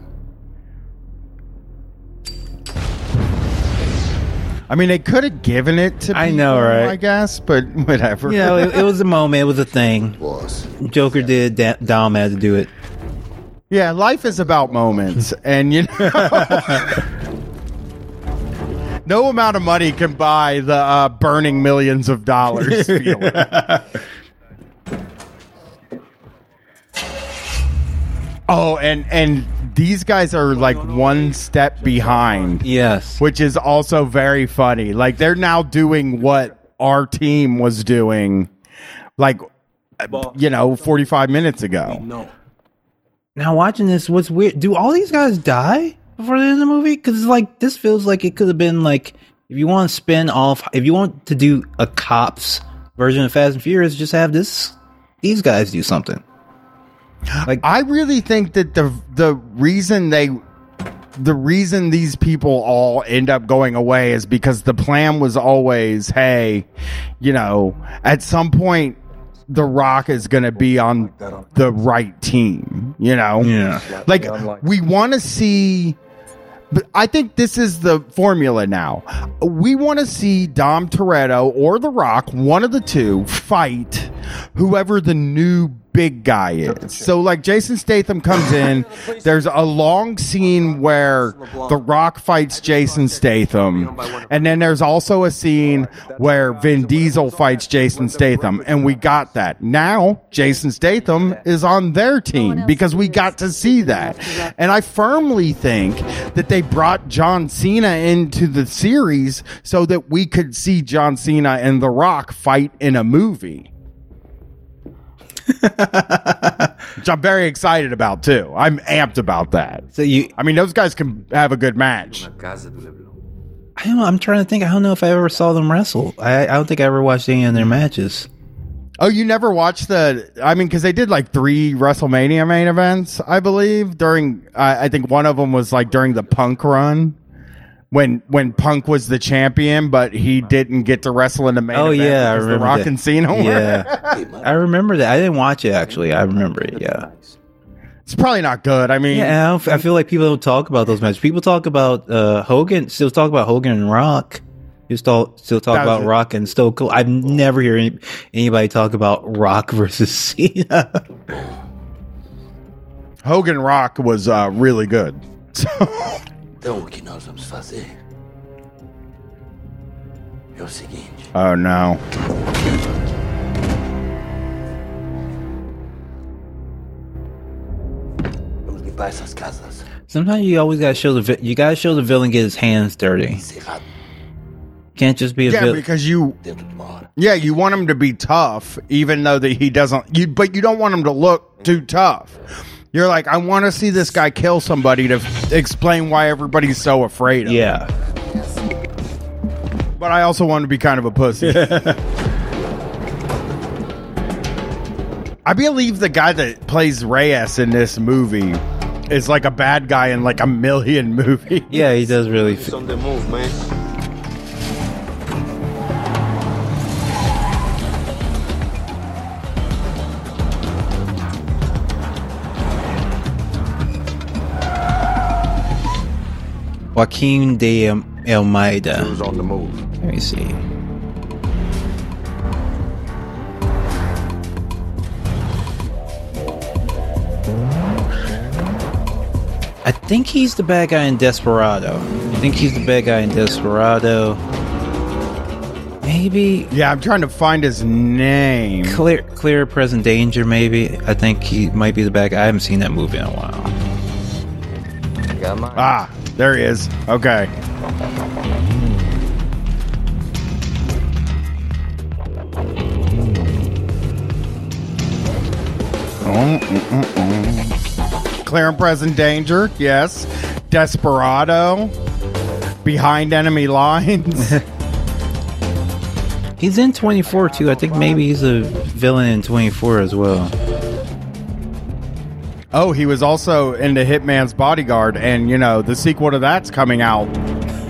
I mean, they could have given it to. I know, right? I guess, but whatever. You know, it, it was a moment. It was a thing. Boss. Joker did. Da- Dom had to do it. Yeah, life is about moments, and you know, no amount of money can buy the uh, burning millions of dollars feeling. Oh, and and these guys are like one step behind. Yes, which is also very funny. Like they're now doing what our team was doing, like you know, forty five minutes ago. No. Now watching this, what's weird? Do all these guys die before the end of the movie? Because like this feels like it could have been like if you want to spin off, if you want to do a cops version of Fast and Furious, just have this these guys do something. Like I really think that the the reason they the reason these people all end up going away is because the plan was always, hey, you know, at some point the Rock is going to be on the right team, you know? Yeah. Like we want to see but I think this is the formula now. We want to see Dom Toretto or The Rock, one of the two, fight whoever the new big guy is. So, like, Jason Statham comes in, there's a long scene where The Rock fights Jason Statham, and then there's also a scene where Vin Diesel fights Jason Statham, and we got that. Now, Jason Statham is on their team because we got to see that. And I firmly think that they brought John Cena into the series so that we could see John Cena and The Rock fight in a movie. Which I'm very excited about too. I'm amped about that. So you, I mean, those guys can have a good match. I don't know. I'm trying to think. I don't know if I ever saw them wrestle. I, I don't think I ever watched any of their matches. Oh, you never watched the? I mean, because they did like three WrestleMania main events, I believe. During, uh, I think one of them was like during the Punk run, when when Punk was the champion, but he didn't get to wrestle in the main. Oh event yeah, I remember the Rock that. and Cena. were. Yeah, I remember that. I didn't watch it actually. I remember it. Yeah. it's probably not good. I mean, Yeah, I, don't f- I feel like people don't talk about those matches. People talk about uh, Hogan, still talk about Hogan and Rock. You still still talk about it. Rock and Stone Cold. I've never hear any, anybody talk about Rock versus Cena. Hogan Rock was uh, really good. So, Então, o que nós vamos fazer é o seguinte. oh no. Vamos limpar essas casas. Sometimes you always gotta show the vi- you gotta show the villain get his hands dirty. Can't just be a Yeah, villain. because you. Yeah, you want him to be tough, even though that he doesn't. You, but you don't want him to look too tough. You're like, I want to see this guy kill somebody to f- explain why everybody's so afraid of him. Yeah. But I also want to be kind of a pussy. I believe the guy that plays Reyes in this movie is like a bad guy in like a million movies. Yeah, he does really. He's on the move, man. Joaquim de Almeida. Who's on the move? Let me see. I think he's the bad guy in Desperado. I think he's the bad guy in Desperado. Maybe Yeah, I'm trying to find his name. Clear Clear Present Danger, maybe. I think he might be the bad guy. I haven't seen that movie in a while. Ah, there he is. Okay. Clear and present danger. Yes. Desperado. Behind enemy lines. He's in 24 too. I think maybe he's a villain in 24 as well. Oh, he was also in the Hitman's Bodyguard, and you know the sequel to that's coming out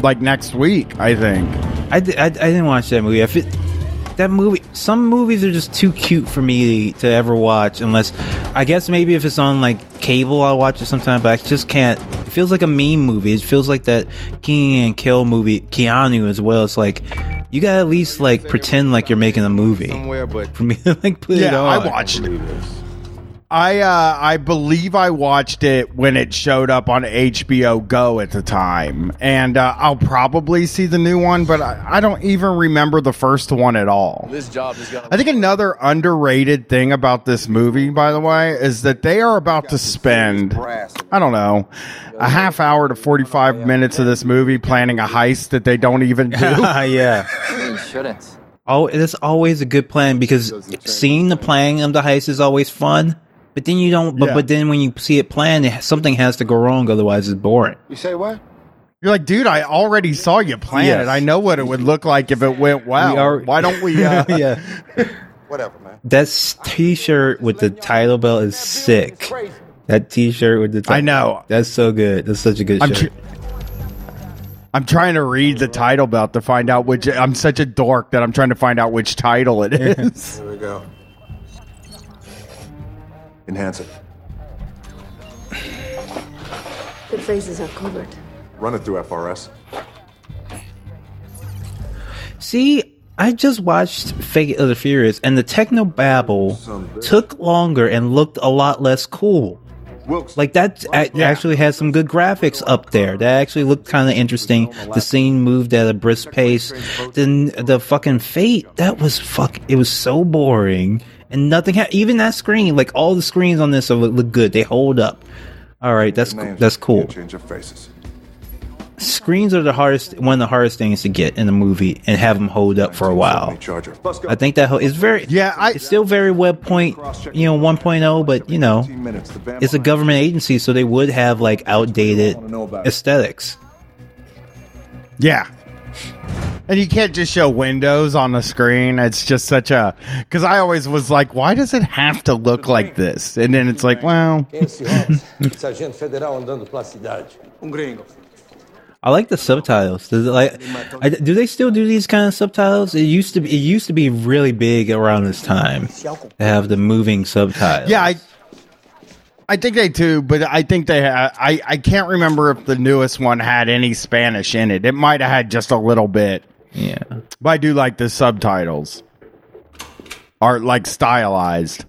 like next week. I think. I, I, I didn't watch that movie. I fit, that movie. Some movies are just too cute for me to ever watch. Unless, I guess maybe if it's on like cable, I'll watch it sometime. But I just can't. It feels like a meme movie. It feels like that Key and Peele movie, Keanu as well. It's like you gotta at least like pretend like you're making a movie Somewhere, but for me like put it Yeah, I watched it. I uh, I believe I watched it when it showed up on HBO Go at the time, and uh, I'll probably see the new one, but I, I don't even remember the first one at all. This job is gonna. I think another underrated thing about this movie, by the way, is that they are about to spend, I don't know, a half hour to 45 minutes of this movie planning a heist that they don't even do. yeah. You shouldn't. Oh, it's always a good plan because seeing the planning of the heist is always fun. But then you don't. But Yeah. but then when you see it planned, something has to go wrong. Otherwise, it's boring. You say what? You're like, dude, I already saw you plan Yes. it. I know what it would look like if it went well. We are- Why don't we? Uh, yeah. Whatever, man. That T-shirt with the title belt is sick. That T-shirt with the. Ti- I know. That's so good. That's such a good I'm shirt. tr- I'm trying to read the title belt to find out which. I'm such a dork that I'm trying to find out which title it is. Here we go. Enhance it. The phrases are covered. Run it through FRS. See, I just watched Fate of the Furious, and the techno babble took longer and looked a lot less cool. Like that a- actually had some good graphics up there. That actually looked kind of interesting. The scene moved at a brisk pace. Then the fucking Fate that was fuck. It was so boring, and nothing. Ha- even that screen, like all the screens on this, look, look good. They hold up. All right, that's that's cool. Change your faces. Screens are the hardest, one of the hardest things to get in a movie and have them hold up for a while. Charger. I think that ho- is very, yeah, I, it's still very web point, you know, 1.0, but you know, it's a government agency, so they would have like outdated aesthetics. Yeah. And you can't just show windows on the screen. It's just such a. Because I always was like, why does it have to look like this? And then it's like, well. Esse Hobbs, sargento federal andando pela cidade. Gringo. I like the subtitles. Does it like, I, do they still do these kind of subtitles? It used to be, it used to be really big around this time to have the moving subtitles. Yeah, I. I think they do, but I think they. Ha- I I can't remember if the newest one had any Spanish in it. It might have had just a little bit. Yeah, but I do like the subtitles. Are like stylized.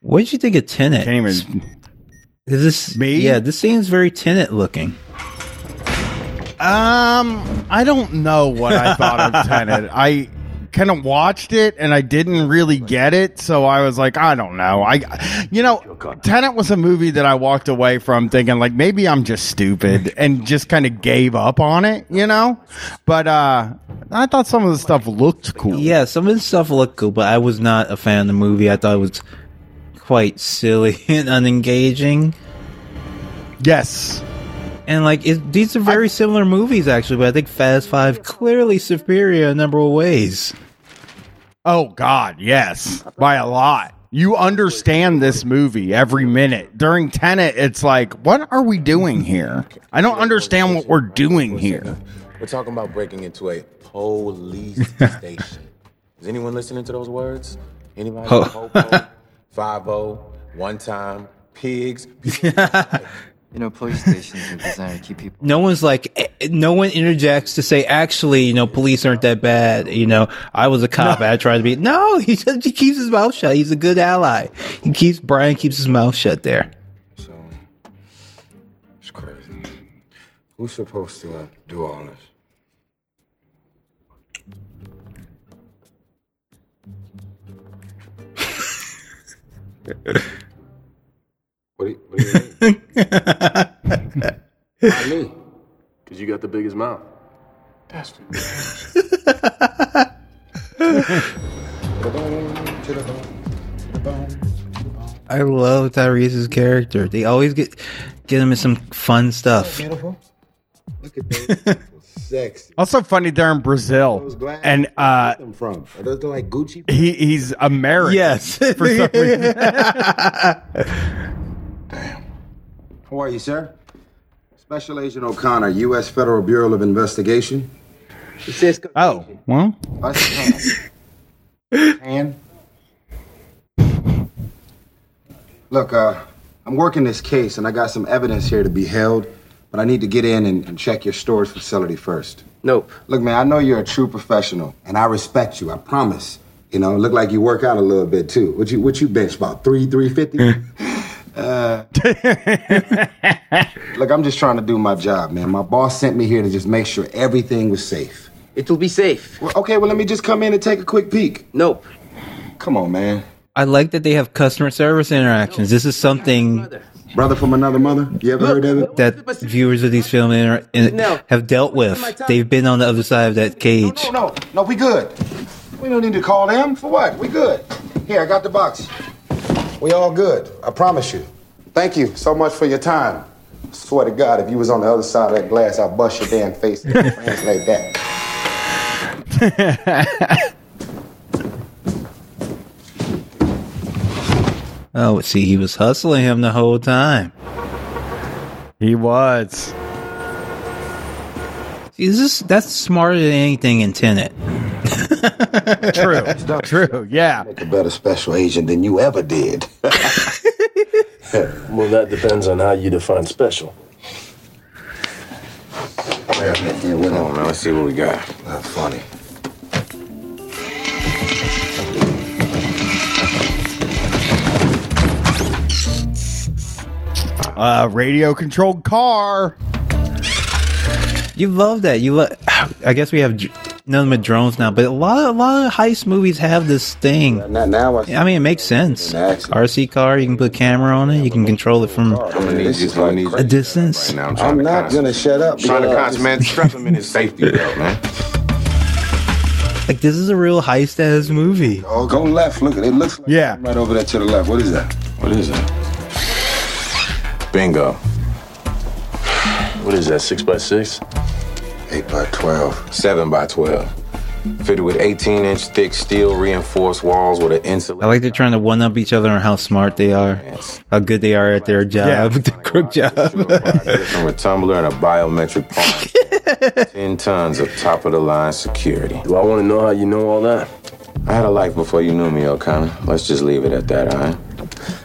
What did you think of Tenet? Can't even. Is this Me? Yeah, this seems very Tenet looking. Um, I don't know what I thought of Tenet. I kind of watched it and I didn't really get it, so I was like, I don't know. I, you know, Tenet was a movie that I walked away from thinking like maybe I'm just stupid and just kind of gave up on it, you know. But uh, I thought some of the stuff looked cool. Yeah, some of the stuff looked cool, but I was not a fan of the movie. I thought it was quite silly and unengaging. Yes. And like it, these are very similar movies, actually. But I think Fast Five clearly superior in a number of ways. Oh God, yes, by a lot. You understand this movie every minute. During Tenet, it's like, what are we doing here? I don't understand what we're doing here. We're talking about breaking into a police station. Is anyone listening to those words? Anybody? Oh. Popo, Five O, one time, pigs. You know, police stations are designed to keep people. No one's like, eh, no one interjects to say, actually, you know, police aren't that bad. You know, I was a cop. I tried to be. No, he just he keeps his mouth shut. He's a good ally. He keeps Brian keeps his mouth shut there. So it's crazy. Who's supposed to uh, do all this? What do you, what do you mean? Why me? Because you got the biggest mouth. That's true. I love Tyrese's character. They always get get him in some fun stuff. Beautiful. Look at those. Sexy. Also funny they're in Brazil. And uh I'm from. Are those like Gucci? he he's American. Yes. For some reason. How are you, sir? Special Agent O'Connor, U.S. Federal Bureau of Investigation. It says oh, well. hand. Look, uh, I'm working this case and I got some evidence here to be held, but I need to get in and, and check your storage facility first. Nope. Look, man, I know you're a true professional and I respect you, I promise. You know, look like you work out a little bit too. What you what you bench about three, three fifty? uh, look, I'm just trying to do my job, man. My boss sent me here to just make sure everything was safe. It will be safe. Well, okay, well let me just come in and take a quick peek. Nope. Come on, man. I like that they have customer service interactions. This is something Brother from another mother. You ever heard of it? that viewers of these films inter- in- have dealt with. They've been on the other side of that cage. No, no, no, we good. We don't need to call them. For what? We good. Here, I got the box. We all good. I promise you. Thank you so much for your time. Swear to God, if you was on the other side of that glass, I'd bust your damn face and translate that. Oh, see, he was hustling him the whole time. He was. Is this that's smarter than anything in Tenet? True. True. Yeah. Make a better special agent than you ever did. Well, that depends on how you define special. Yeah, Come on, man. Let's see what we got. That's funny. Uh radio controlled car. You love that. You love. I guess we have dr- none of the drones now, but a lot, of, a lot of heist movies have this thing. Now, now I, I mean, it makes sense. RC car, you can put a camera on it. You can control it from I'm gonna need you. I need a distance. I'm, not gonna shut up. Trying to because- concentrate, man. Strap him in his safety belt, man. Like this is a real heist ass movie. Oh, go left. Look at it. It looks like Yeah. right over there to the left. What is that? What is that? Bingo. What is that, six by six? Eight by twelve. Seven by twelve. Fitted with 18 inch thick steel reinforced walls with an insulator. I like they're trying to one up each other on how smart they are, how good they are at their job, the crook job. From a tumbler and a biometric pump. 10 tons of top of the line security. Do I want to know how you know all that? I had a life before you knew me, O'Connor. Let's just leave it at that, all right?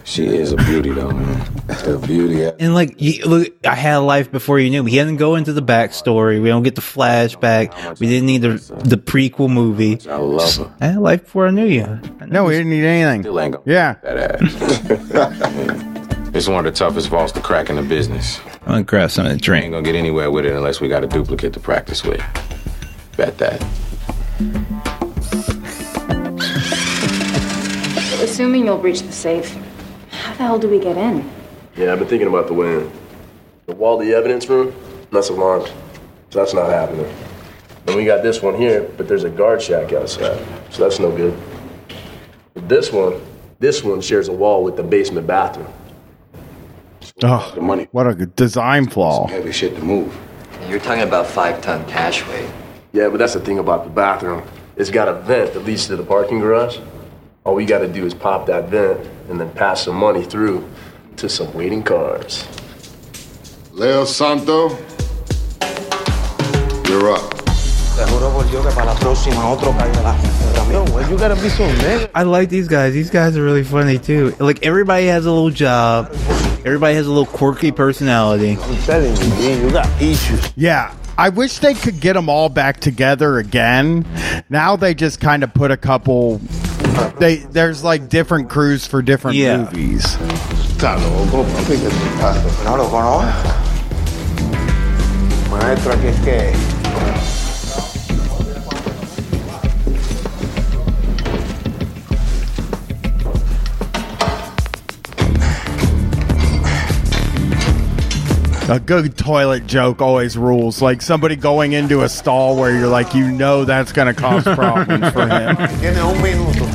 She is a beauty, though, man. A beauty. And like, you, look, I had a life before you knew me. He didn't go into the backstory. We don't get the flashback. We didn't need the the prequel movie. I love her. I had a life before I knew you. No, we didn't need anything. Still ain't gonna Yeah. that ass. It's one of the toughest vaults to crack in the business. I'm gonna grab something to Ain't drink. gonna get anywhere with it unless we got a duplicate to practice with. Bet that. Assuming you'll breach the safe, how the hell do we get in? Yeah, I've been thinking about the way in. The wall of the evidence room, that's alarmed. So that's not happening. Then we got this one here, but there's a guard shack outside. So that's no good. But this one, this one shares a wall with the basement bathroom. Oh, the money. what a good design flaw. Heavy shit to move. You're talking about five ton cash weight. Yeah, but that's the thing about the bathroom. It's got a vent that leads to the parking garage. All we gotta do is pop that vent and then pass some money through to some waiting cars. Leo Santo, you're up. You gotta be so mad. I like these guys. These guys are really funny too. Like everybody has a little job. Everybody has a little quirky personality. I'm telling you, man, you got issues. Yeah. I wish they could get them all back together again. Now they just kind of put a couple. They there's like different crews for different Yeah. movies. Está loco, papi, ¿qué te pasa? No lo conozco. Maestro, aquí es que. A good toilet joke always rules. Like somebody going into a stall where you're like, you know that's going to cause problems for him. Tienes un minuto.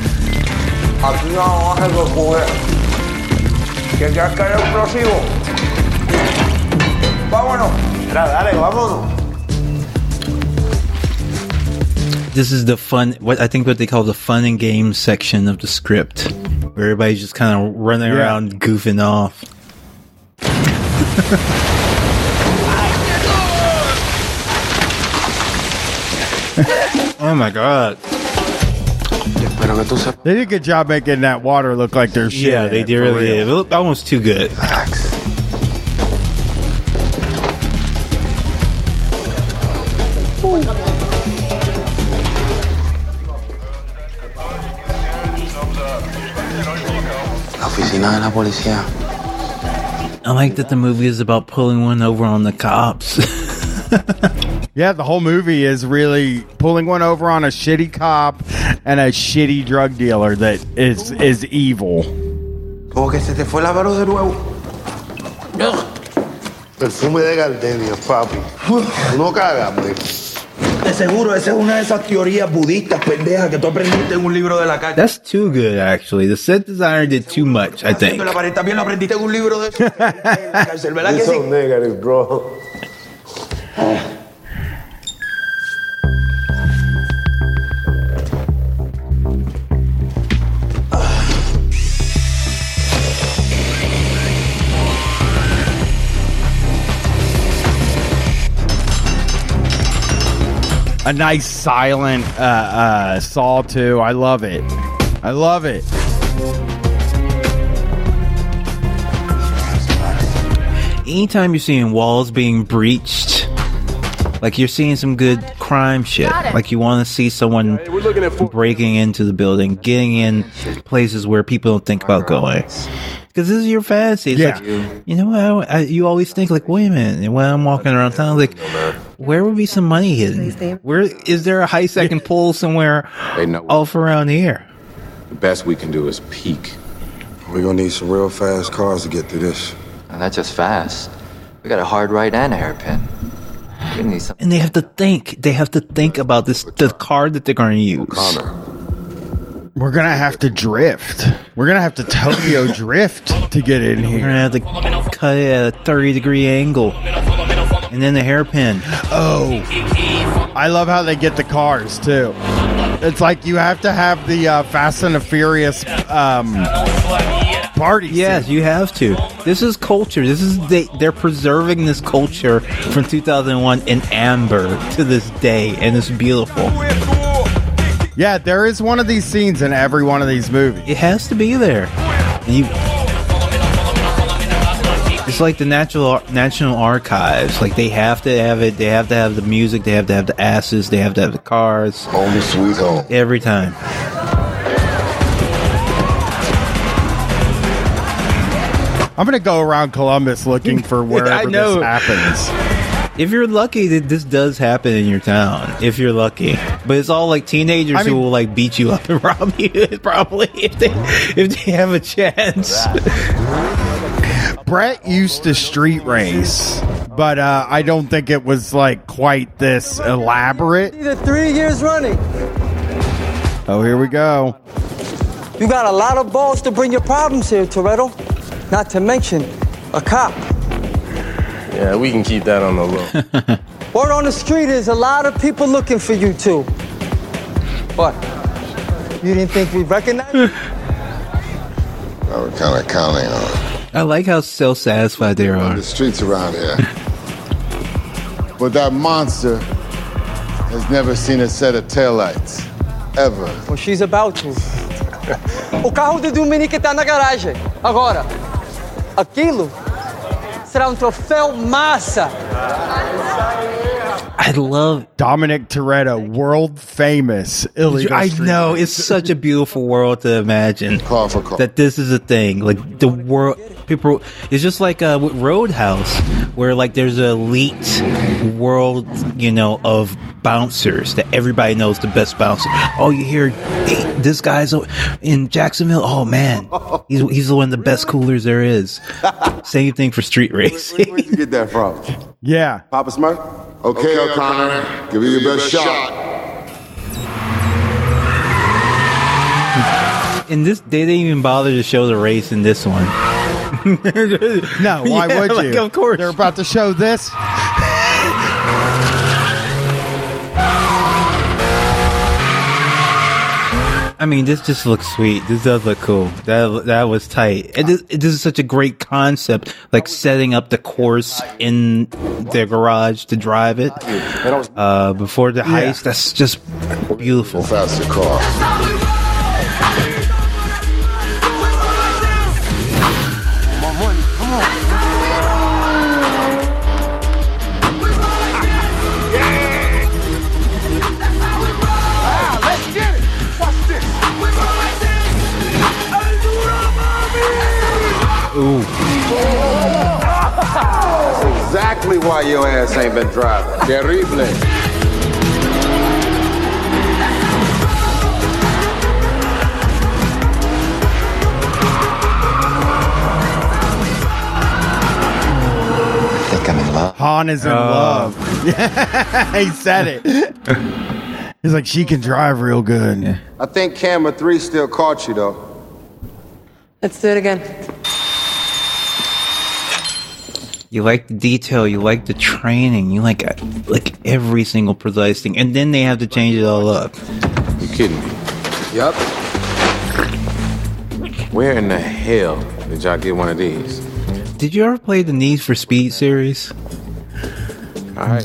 Aquí vamos a recoger. ¿Que ya cae explosivo? Vámonos. Mira, dale, vámonos. This is the fun, what I think what they call the fun and games section of the script, where everybody's just kind of running Yeah. around goofing off. oh my god. They did a good job making that water look like there's shit. Yeah, they did for really real. did. It looked almost too good. La de la policía. I like that the movie is about pulling one over on the cops. Yeah, the whole movie is really pulling one over on a shitty cop and a shitty drug dealer that is is evil. Como que se te fue la mano de nuevo. Perfume de gardenia, papi. No cagas. De seguro, esa es una de esas teorías budistas pendejas que tú aprendiste en un libro de la calle. That's too good, actually. The set designer did too much, I think. También lo aprendiste en un libro de eso. la cárcel, ¿verdad que You're so negative, bro. Ah. A nice silent uh, uh, saw too. I love it. I love it. Anytime you're seeing walls being breached, like you're seeing some good crime shit. Like you want to see someone We're looking at four. breaking into the building, getting in places where people don't think about going. Because this is your fantasy. It's Yeah. like, you know what? I, you always think like, wait a minute. When I'm walking around town, like, where would be some money hidden? Where is there a heist I can pull somewhere They know off around here? the best we can do is peek. We're gonna need some real fast cars to get through this. And that's just fast. We got a hard right and a hairpin. We need some. And they have to think. They have to think about this the card that they're going to use. Connor, We're gonna have to drift. We're gonna have to Tokyo drift to get in here. We're gonna have to cut it at a thirty degree angle, and then the hairpin. Oh, I love how they get the cars too. It's like you have to have the uh, Fast and the Furious um, party. Yes, scene. you have to. This is culture. This is they. They're preserving this culture from 2001 in amber to this day, and it's beautiful. Yeah. There is one of these scenes in every one of these movies. It has to be there. You. It's like the natural National Archives. Like they have to have it. They have to have the music. They have to have the asses. They have to have the cars. Home sweet home. Every time. I'm gonna go around Columbus looking for wherever I this happens. If you're lucky that this does happen in your town, if you're lucky, but it's all like teenagers I mean- who will like beat you up and rob you, probably if they if they have a chance. Brett used to street race, but uh, I don't think it was like quite this elaborate. The three years running. Oh, here we go. You got a lot of balls to bring your problems here, Toretto. Not to mention a cop. Yeah, we can keep that on the low. Word on the street is a lot of people looking for you too. What? You didn't think we'd recognize you? I was kind of counting on I like how self satisfied they are. the streets around here. but that monster has never seen a set of taillights. Ever. Well, she's about to. O carro do Dominique tá na garagem. Agora, aquilo será um troféu massa. I love Dominic Toretto, world famous illegal. I know it's such a beautiful world to imagine Call for call. that this is a thing. Like the world, people. It's just like uh, with Roadhouse, where like there's an elite world, you know, of bouncers that everybody knows the best bouncer. Oh, you hear hey, this guy's in Jacksonville? Oh man, he's he's one of the best coolers there is. Same thing for street racing. Where'd you get that from? Yeah. Papa Smurf? Okay, O'Connor, give it your best shot. In this, they didn't even bother to show the race in this one. No, why Yeah, would like, you? of course. They're about to show this. I mean, this just looks sweet. This does look cool. That that was tight. And this, this is such a great concept, like setting up the course in their garage to drive it uh, before the Yeah. heist. That's just beautiful. Faster car. Why your ass ain't been driving. Terrible. I think I'm in love. Han is in uh, love. he said it. He's like, she can drive real good. I think camera three still caught you though. Let's do it again. You like the detail. You like the training. You like like every single precise thing. And then they have to change it all up. You kidding me? Yup. Where in the hell did y'all get one of these? Did you ever play the Need for Speed series?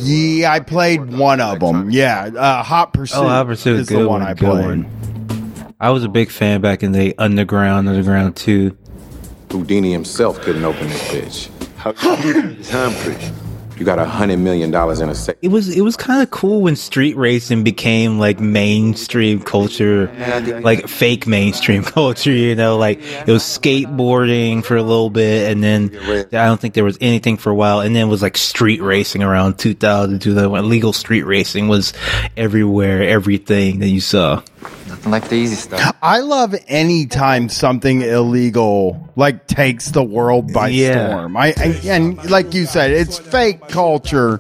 Yeah, I played one of them. Yeah, uh, Hot Pursuit. Oh, Hot Pursuit, is good the one, one, I good played. one. I was a big fan back in the Underground, Underground 2. Houdini himself couldn't open this bitch. Humphrey. You got a hundred million dollars in a safe. It was it was kind of cool when street racing became like mainstream culture, like fake mainstream culture. You know, like it was skateboarding for a little bit, and then I don't think there was anything for a while, and then it was like street racing around 2000, 2001. Legal street racing was everywhere, everything that you saw. Nothing like the easy stuff. I love any time something illegal like takes the world by Yeah. storm. I and, and like you said, it's fake culture,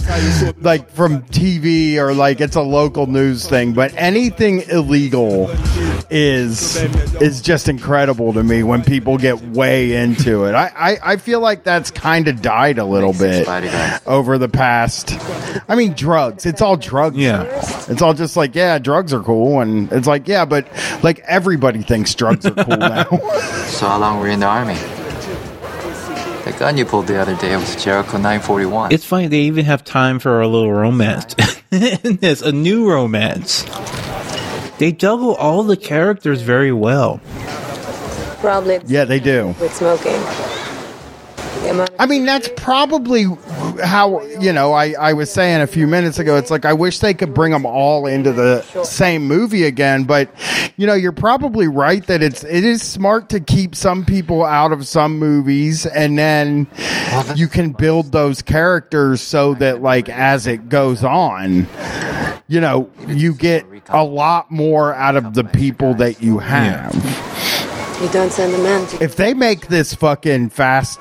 like from TV or like it's a local news thing. But anything illegal is is just incredible to me when people get way into it. I I, I feel like that's kind of died a little bit over the past. I mean, drugs. It's all drugs. Yeah. It's all just like, yeah, drugs are cool. And it's like, yeah, but like everybody thinks drugs are cool now. So how long were you in the army? The gun you pulled the other day was Jericho 941. It's funny they even have time for a little romance. There's a new romance. They juggle all the characters very well. Probably yeah, they do. with smoking. The I mean, that's probably how, you know, I, I was saying a few minutes ago, it's like I wish they could bring them all into the same movie again. But, you know, you're probably right that it's, it is smart to keep some people out of some movies and then you can build those characters so that, like, as it goes on, you know, you get a lot more out of the people that you have. You don't send a man If they make this fucking Fast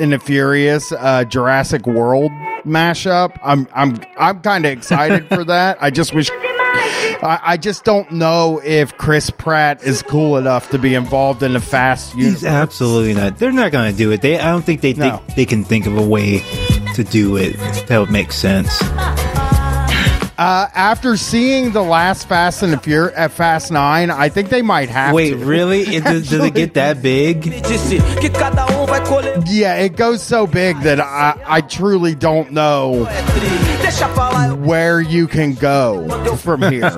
and the Furious uh, Jurassic World mashup, I'm I'm I'm kind of excited for that. I just wish. I, I just don't know if Chris Pratt is cool enough to be involved in the Fast universe. He's absolutely not. They're not going to do it. They. I don't think they think No. they can think of a way to do it that would make sense. Uh, after seeing the last Fast and the Furious at Fast Nine, I think they might have Wait, to. really? It, does, does it get that big? Yeah, it goes so big that I, I truly don't know where you can go from here.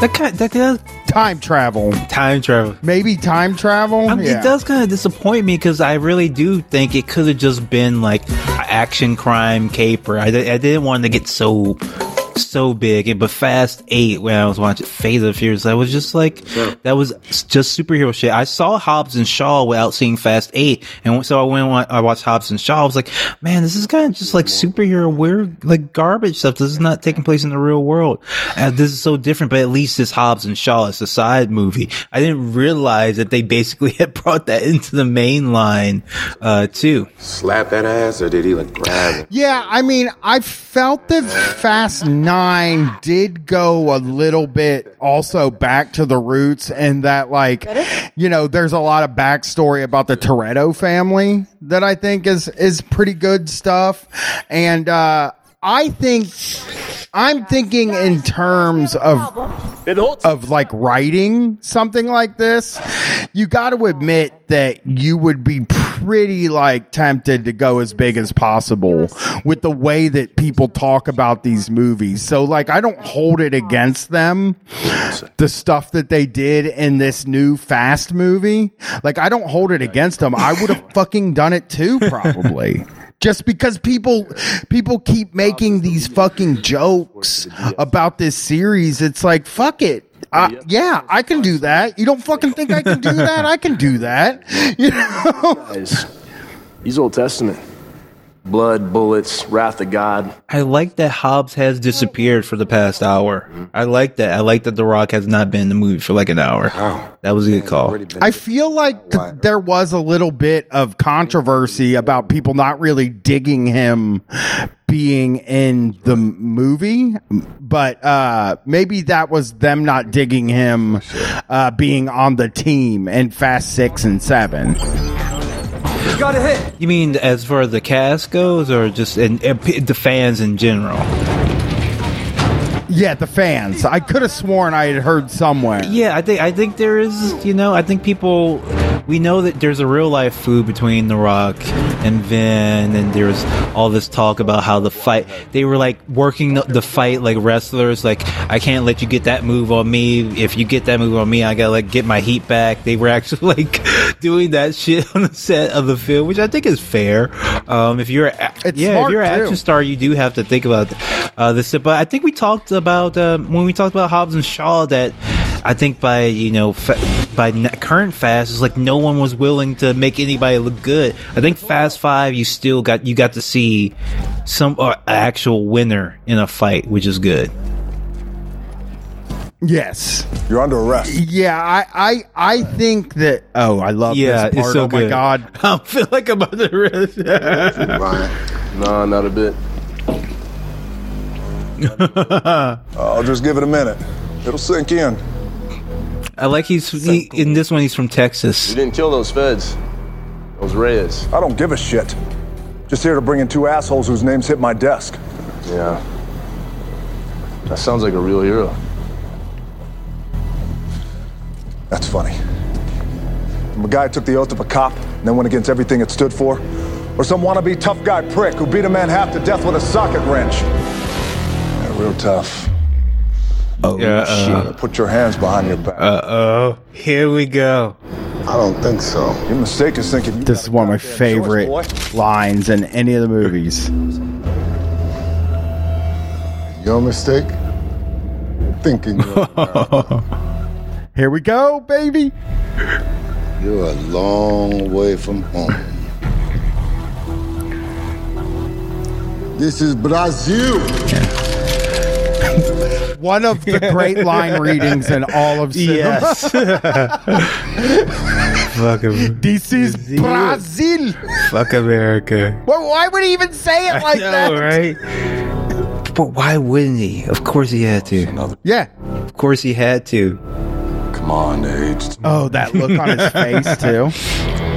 That kind. That does time travel. Time travel. Maybe time travel. Um, Yeah. It does kind of disappoint me because I really do think it could have just been like, I action crime caper. I, I didn't want to get so so big. And but Fast Eight, when I was watching Fate of the Furious, I was just like, that was just superhero shit. I saw Hobbs and Shaw without seeing Fast Eight, and so I went I watched Hobbs and Shaw. I was like, man, this is kind of just like superhero weird, like garbage stuff. This is not taking place in the real world. And this is so different. But at least this Hobbs and Shaw is a side movie. I didn't realize that they basically had brought that into the main line uh, too. Slap that ass, or did he like grab it? Yeah, I mean, I felt that Fast Nine did go a little bit also back to the roots, and that, like, you know, there's a lot of backstory about the Toretto family that I think is is pretty good stuff, and uh, I think I'm thinking in terms of of like writing something like this. You got to admit that you would be pretty like tempted to go as big as possible with the way that people talk about these movies. So like I don't hold it against them the stuff that they did in this new Fast movie. Like I don't hold it against them. I would have fucking done it too probably. Just because people people keep making these fucking jokes about this series, it's like fuck it. Uh, yeah, I can do that. You don't fucking think I can do that? I can do that. You know? He's Old Testament. Blood, bullets, wrath of God. I like that Hobbs has disappeared for the past hour. I like that. I like that The Rock has not been in the movie for like an hour. That was a good call. I feel like th- there was a little bit of controversy about people not really digging him being in the movie, but uh, maybe that was them not digging him uh, being on the team in Fast Six and Seven. Got a hit. You mean as far as the cast goes, or just in, in the fans in general? Yeah, the fans. I could have sworn I had heard somewhere. Yeah, I think I think there is. You know, I think people. We know that there's a real life food between The Rock and Vin, and there's all this talk about how the fight. They were like working the, the fight like wrestlers. Like I can't let you get that move on me. If you get that move on me, I gotta like get my heat back. They were actually like doing that shit on the set of the film, which I think is fair. Um, if you're a- It's yeah, if you're an too. action star, you do have to think about uh, this. But I think we talked about uh, when we talked about Hobbs and Shaw that I think by you know fa- by n- current Fast is like no one was willing to make anybody look good. I think Fast Five you still got you got to see some uh, actual winner in a fight, which is good. Yes. You're under arrest. Yeah, I, I, I think that. Oh, I love Yeah, this it's part. so oh my good. god. I feel like I'm under arrest. Nah, not a bit. I'll just give it a minute. It'll sink in. I like he's he, in this one. He's from Texas. You didn't kill those feds. Those Reyes. I don't give a shit. Just here to bring in two assholes whose names hit my desk. Yeah. That sounds like a real hero. That's funny. I'm a guy who took the oath of a cop and then went against everything it stood for. Or some wannabe tough guy prick who beat a man half to death with a socket wrench. Yeah, real tough. Oh shit. Put your hands behind your back. Uh oh. Here we go. I don't think so. Your mistake is thinking you This is one of my favorite lines in any of the movies. Your mistake? Thinking Here we go, baby. You're a long way from home. This is Brazil. One of the great line readings in all of cinema. Yes. Fuck him. this is Brazil. Fuck America. Well, why would he even say it like I know, that? right? But why wouldn't he? Of course he had to. Yeah. Of course he had to. Come on, Age. Oh, that look on his face too.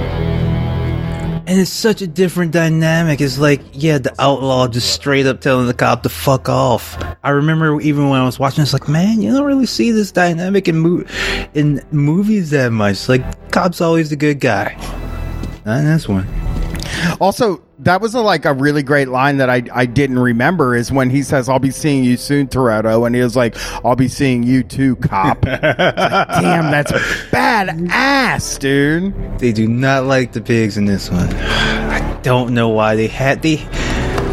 And it's such a different dynamic. It's like, yeah, the outlaw just straight up telling the cop to fuck off. I remember even when I was watching, it's like, man, you don't really see this dynamic in mo- in movies that much. Like, cop's always the good guy. Not in this one. Also, that was a, like a really great line that I I didn't remember is when he says, "I'll be seeing you soon, Toretto," and he was like, "I'll be seeing you too, cop." It's like, Damn, that's bad ass dude. They do not like the pigs in this one. I don't know why they had the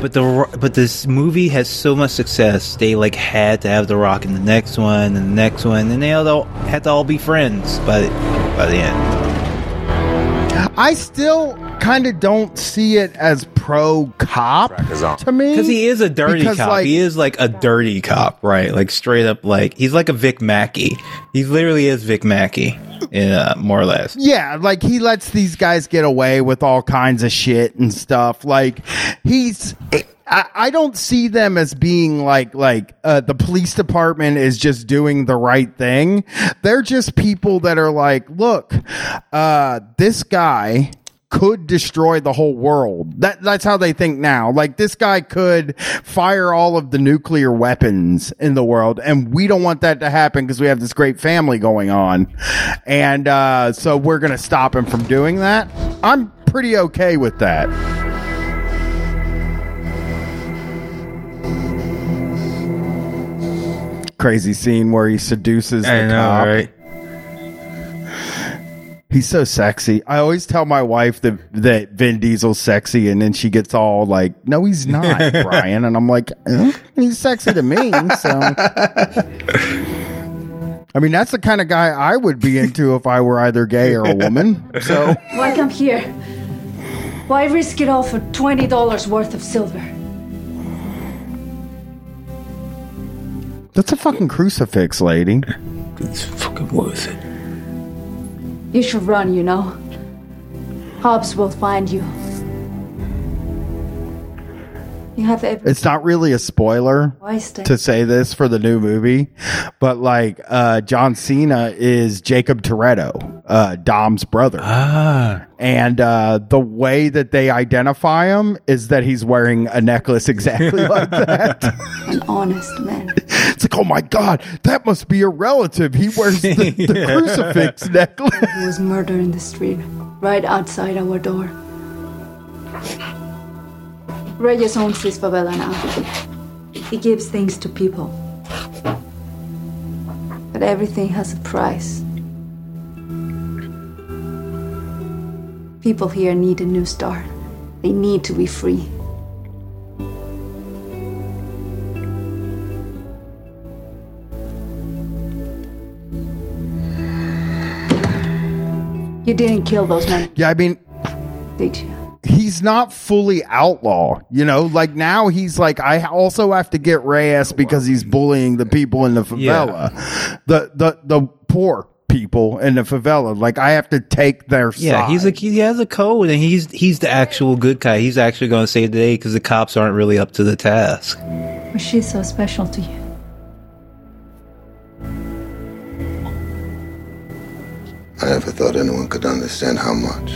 but the but this movie has so much success. They like had to have the Rock in the next one and the next one, and they all had to all be friends by the, by the end. I still kind of don't see it as pro cop to me Because he is a dirty Because, cop. like- he is like a dirty cop, right? Like straight up, like he's like a Vic Mackey. He literally is Vic Mackey, uh, more or less. Yeah, like he lets these guys get away with all kinds of shit and stuff. Like he's I, don't see them as being like like uh, the police department is just doing the right thing. They're just people that are like, look, uh, this guy could destroy the whole world. That that's how they think now. Like this guy could fire all of the nuclear weapons in the world, and we don't want that to happen because we have this great family going on, and uh, so we're gonna stop him from doing that. I'm pretty okay with that. Crazy scene where he seduces the I know, cop. right? He's so sexy. I always tell my wife that that Vin Diesel's sexy, and then she gets all like, "No, he's not, Brian." And I'm like, "Eh, "He's sexy to me." So, I mean, that's the kind of guy I would be into if I were either gay or a woman. So, Why come here? Why risk it all for twenty dollars worth of silver? That's a fucking crucifix, lady. It's fucking worth it. You should run, you know. Hobbs will find you. You have every It's not really a spoiler to say this for the new movie, but like uh John Cena is Jacob Toretto, uh Dom's brother. Ah. And uh the way that they identify him is that he's wearing a necklace exactly like that. an honest man. It's like, oh my god, that must be a relative. He wears the, the crucifix necklace. He was murdered in the street, right outside our door. Reyes owns this favela now. He gives things to people. But everything has a price. People here need a new start. They need to be free. You didn't kill those men, Yeah, I mean, did you? he's not fully outlaw, you know. Like now, he's like, I also have to get Reyes because he's bullying the people in the favela, the the the poor people in the favela. Like I have to take their Yeah, side. he's like he has a code, and he's he's the actual good guy. He's actually going to save the day because the cops aren't really up to the task. Was she so special to you? I never thought anyone could understand how much.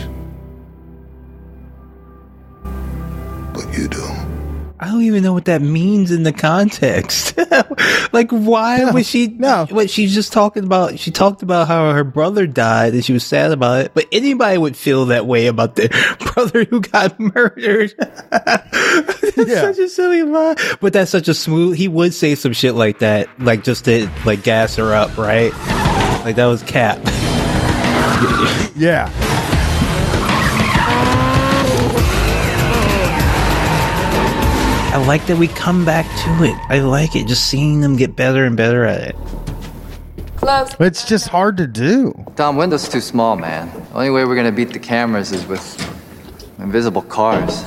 But you do. I don't even know what that means in the context. like, why was she? No, what she's just talking about. She talked about how her brother died and she was sad about it. But anybody would feel that way about their brother who got murdered. that's such a silly line. But that's such a smooth. He would say some shit like that, like just to like gas her up, right? Like that was Cap. yeah. I like that we come back to it. I like it. Just seeing them get better and better at it. Close. It's just hard to do. Dom, window's too small, man. The only way we're gonna beat the cameras is with invisible cars.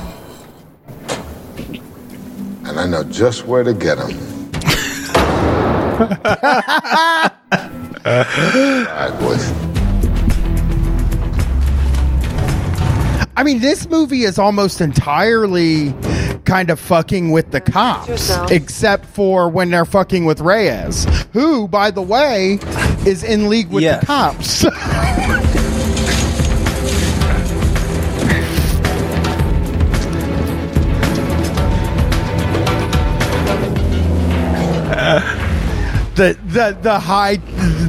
And I know just where to get them. All right, boys. I mean, this movie is almost entirely kind of fucking with the cops, except for when they're fucking with Reyes, who, by the way, is in league with Yeah. the cops. the the the high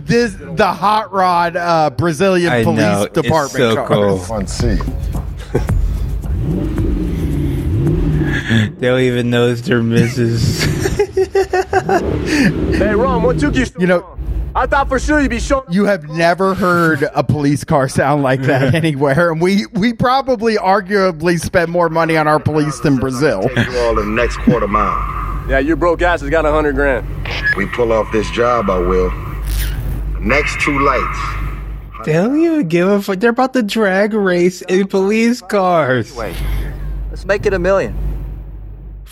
this the hot rod uh, Brazilian I police know, it's department so car. cool. Fun seat. They don't even notice their misses. Hey, Ron, what took you so You know, I thought for sure you'd be showing. You have never heard a police car sound like that anywhere, and we we probably arguably spent more money on our police than Brazil. Take you all the next quarter mile. Yeah, your broke ass has got a hundred grand. We pull off this job, I will. Next two lights. They don't even give a fuck. They're about to drag race in police cars Wait. Let's make it a million.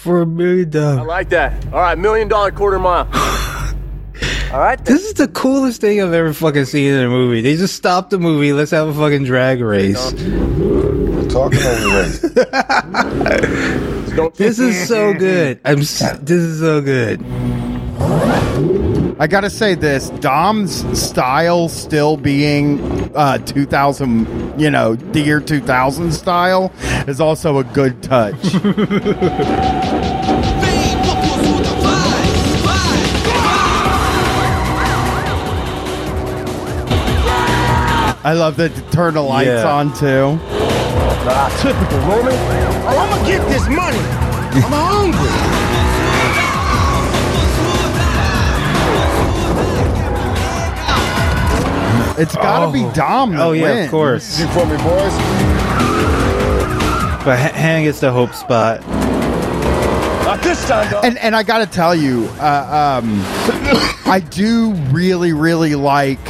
For a million dollars. I like that. All right, million dollar quarter mile. All right. This is the coolest thing I've ever fucking seen in a movie. They just stopped the movie. Let's have a fucking drag race. We're talking over race. This is so good. I'm. This is so good. I gotta say this: Dom's style still being uh, 2000, you know, the year 2000 style is also a good touch. I love that turn the lights Yeah. on too. typical, Roman. Oh, I'm gonna get this money. I'm hungry. It's gotta be Dom. That Oh yeah, wins. of course. You for me, boys? But Ha- Han gets the hope spot. Not this time, dog. And and I got to tell you, uh, um, I do really really like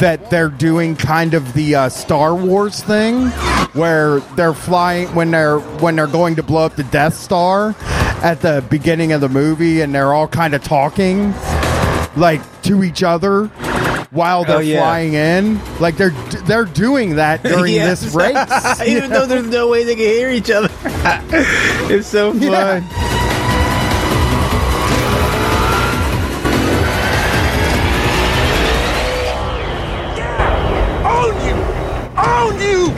that they're doing kind of the uh, Star Wars thing, where they're flying when they're when they're going to blow up the Death Star at the beginning of the movie, and they're all kind of talking like to each other while they're Oh, yeah. flying in. Like they're they're doing that during Yes. this race, Even though there's no way they can hear each other. it's so fun. Yeah. Own you! Own you!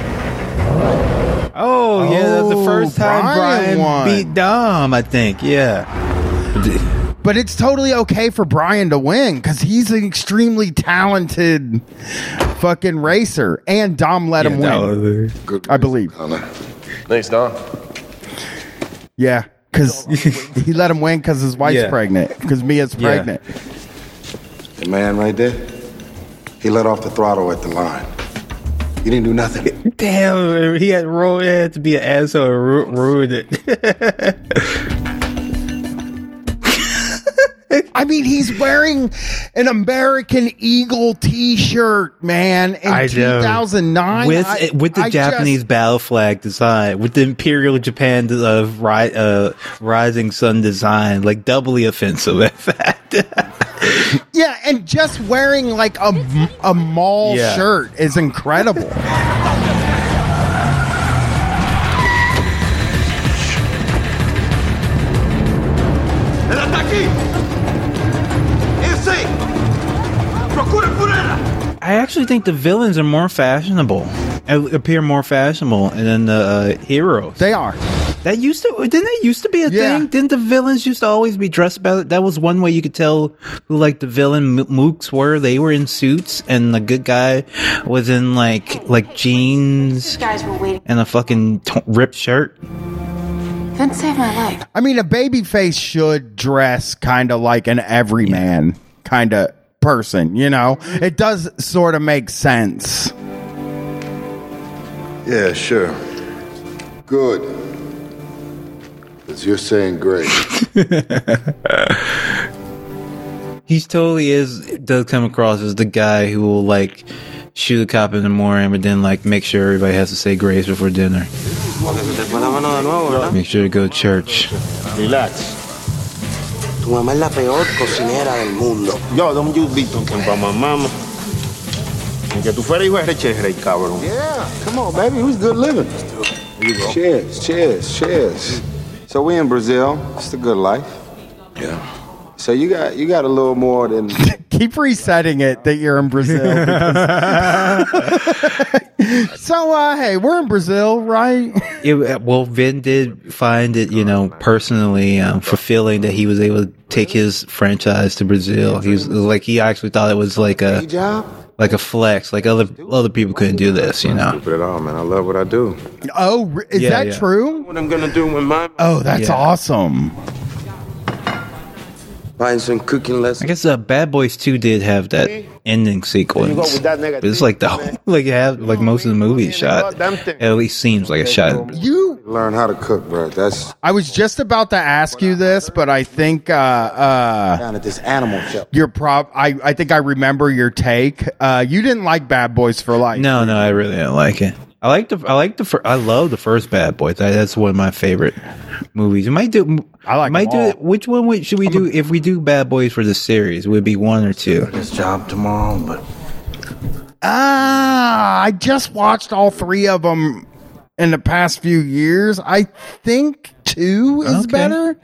Oh, yeah, that's the Oh, first time Brian Brian, beat Dom, I think. Yeah. But it's totally okay for Brian to win because he's an extremely talented fucking racer, and Dom let him win. Good I believe. Thanks, Dom. Yeah, because he let him win because his wife's Yeah. pregnant. Because Mia's Yeah. pregnant. The man right there, he let off the throttle at the line. He didn't do nothing. Damn, he had, ru- he had to be an asshole and ru- ruined it. I mean, he's wearing an American Eagle T-shirt, man, in I 2009 with I- with the I Japanese just- battle flag design, with the Imperial Japan of ri- uh, Rising Sun design, like doubly offensive. In fact, yeah, and just wearing like a a mall Yeah. shirt is incredible. I actually think the villains are more fashionable, appear more fashionable than the uh, heroes. They are. That used to didn't that used to be a Yeah. thing? Didn't the villains used to always be dressed better? That was one way you could tell who like the villain mo- mooks were. They were in suits, and the good guy was in like like jeans Guys were waiting. and a fucking t- ripped shirt. Vince save my life. I mean, a baby face should dress kind of like an everyman kind of person, you know? It does sort of make sense. Yeah, sure. Good. Because you're saying great. He's totally is does come across as the guy who will like shoot a cop in the morning, but then like make sure everybody has to say grace before dinner. Make sure to go to church. Relax. Tu mamá es la peor cocinera del mundo. Yo, don't you be talking about my mama. Ni que tú fueras hijo de Rey, cabrón. Yeah, come on, baby. It was good living. Here you go. Cheers, cheers, cheers. So we in Brazil. It's the good life. Yeah. So you got you got a little more than Keep resetting it that you're in Brazil. because- so, uh, hey, we're in Brazil, right? It, well, Vin did find it, you know, personally um, fulfilling that he was able to take his franchise to Brazil. He was like he actually thought it was like a like a flex. Like other other people couldn't do this, you know. Stupid at all, man. I love what I do. Oh, is Yeah, that yeah. true? What I'm gonna do with my Oh, that's Yeah. awesome. buying some cooking lessons. I guess uh, Bad Boys Two did have that ending sequence. with that But it's like the whole, like you have like most of the movie is shot. It at least seems like a shot. You learn how to cook, bro. That's I was just about to ask you this, but I think uh, uh, down at this animal show. your prop. I I think I remember your take. Uh, you didn't like Bad Boys for Life. No, no, I really didn't like it. I like the I like the fir- I love the first Bad Boys. That, that's one of my favorite movies. We might do. I like Might them do all. it. Which one would, should we do if we do Bad Boys for the series? Would be one or two? This job tomorrow, but Ah, I just watched all three of them in the past few years. I think two is Okay. better,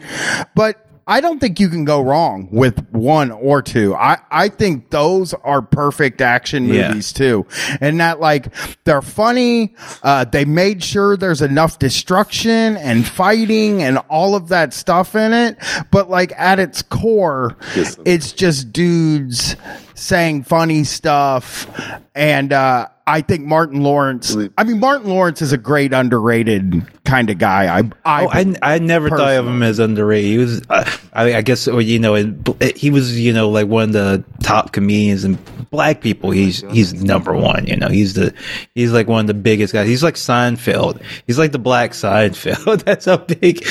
but I don't think you can go wrong with one or two. I, I think those are perfect action Yeah. movies too. And that like they're funny. Uh, they made sure there's enough destruction and fighting and all of that stuff in it. But like at its core, it's just dudes saying funny stuff. And, uh, I think Martin Lawrence, I mean, Martin Lawrence is a great underrated kind of guy. I, I, Oh, I, I never thought of him as underrated. He was, uh, I, I guess, well, you know, in- he was, you know, like one of the top comedians and black people. He's he's number one. You know, he's the he's like one of the biggest guys. He's like Seinfeld. He's like the black Seinfeld. That's how big.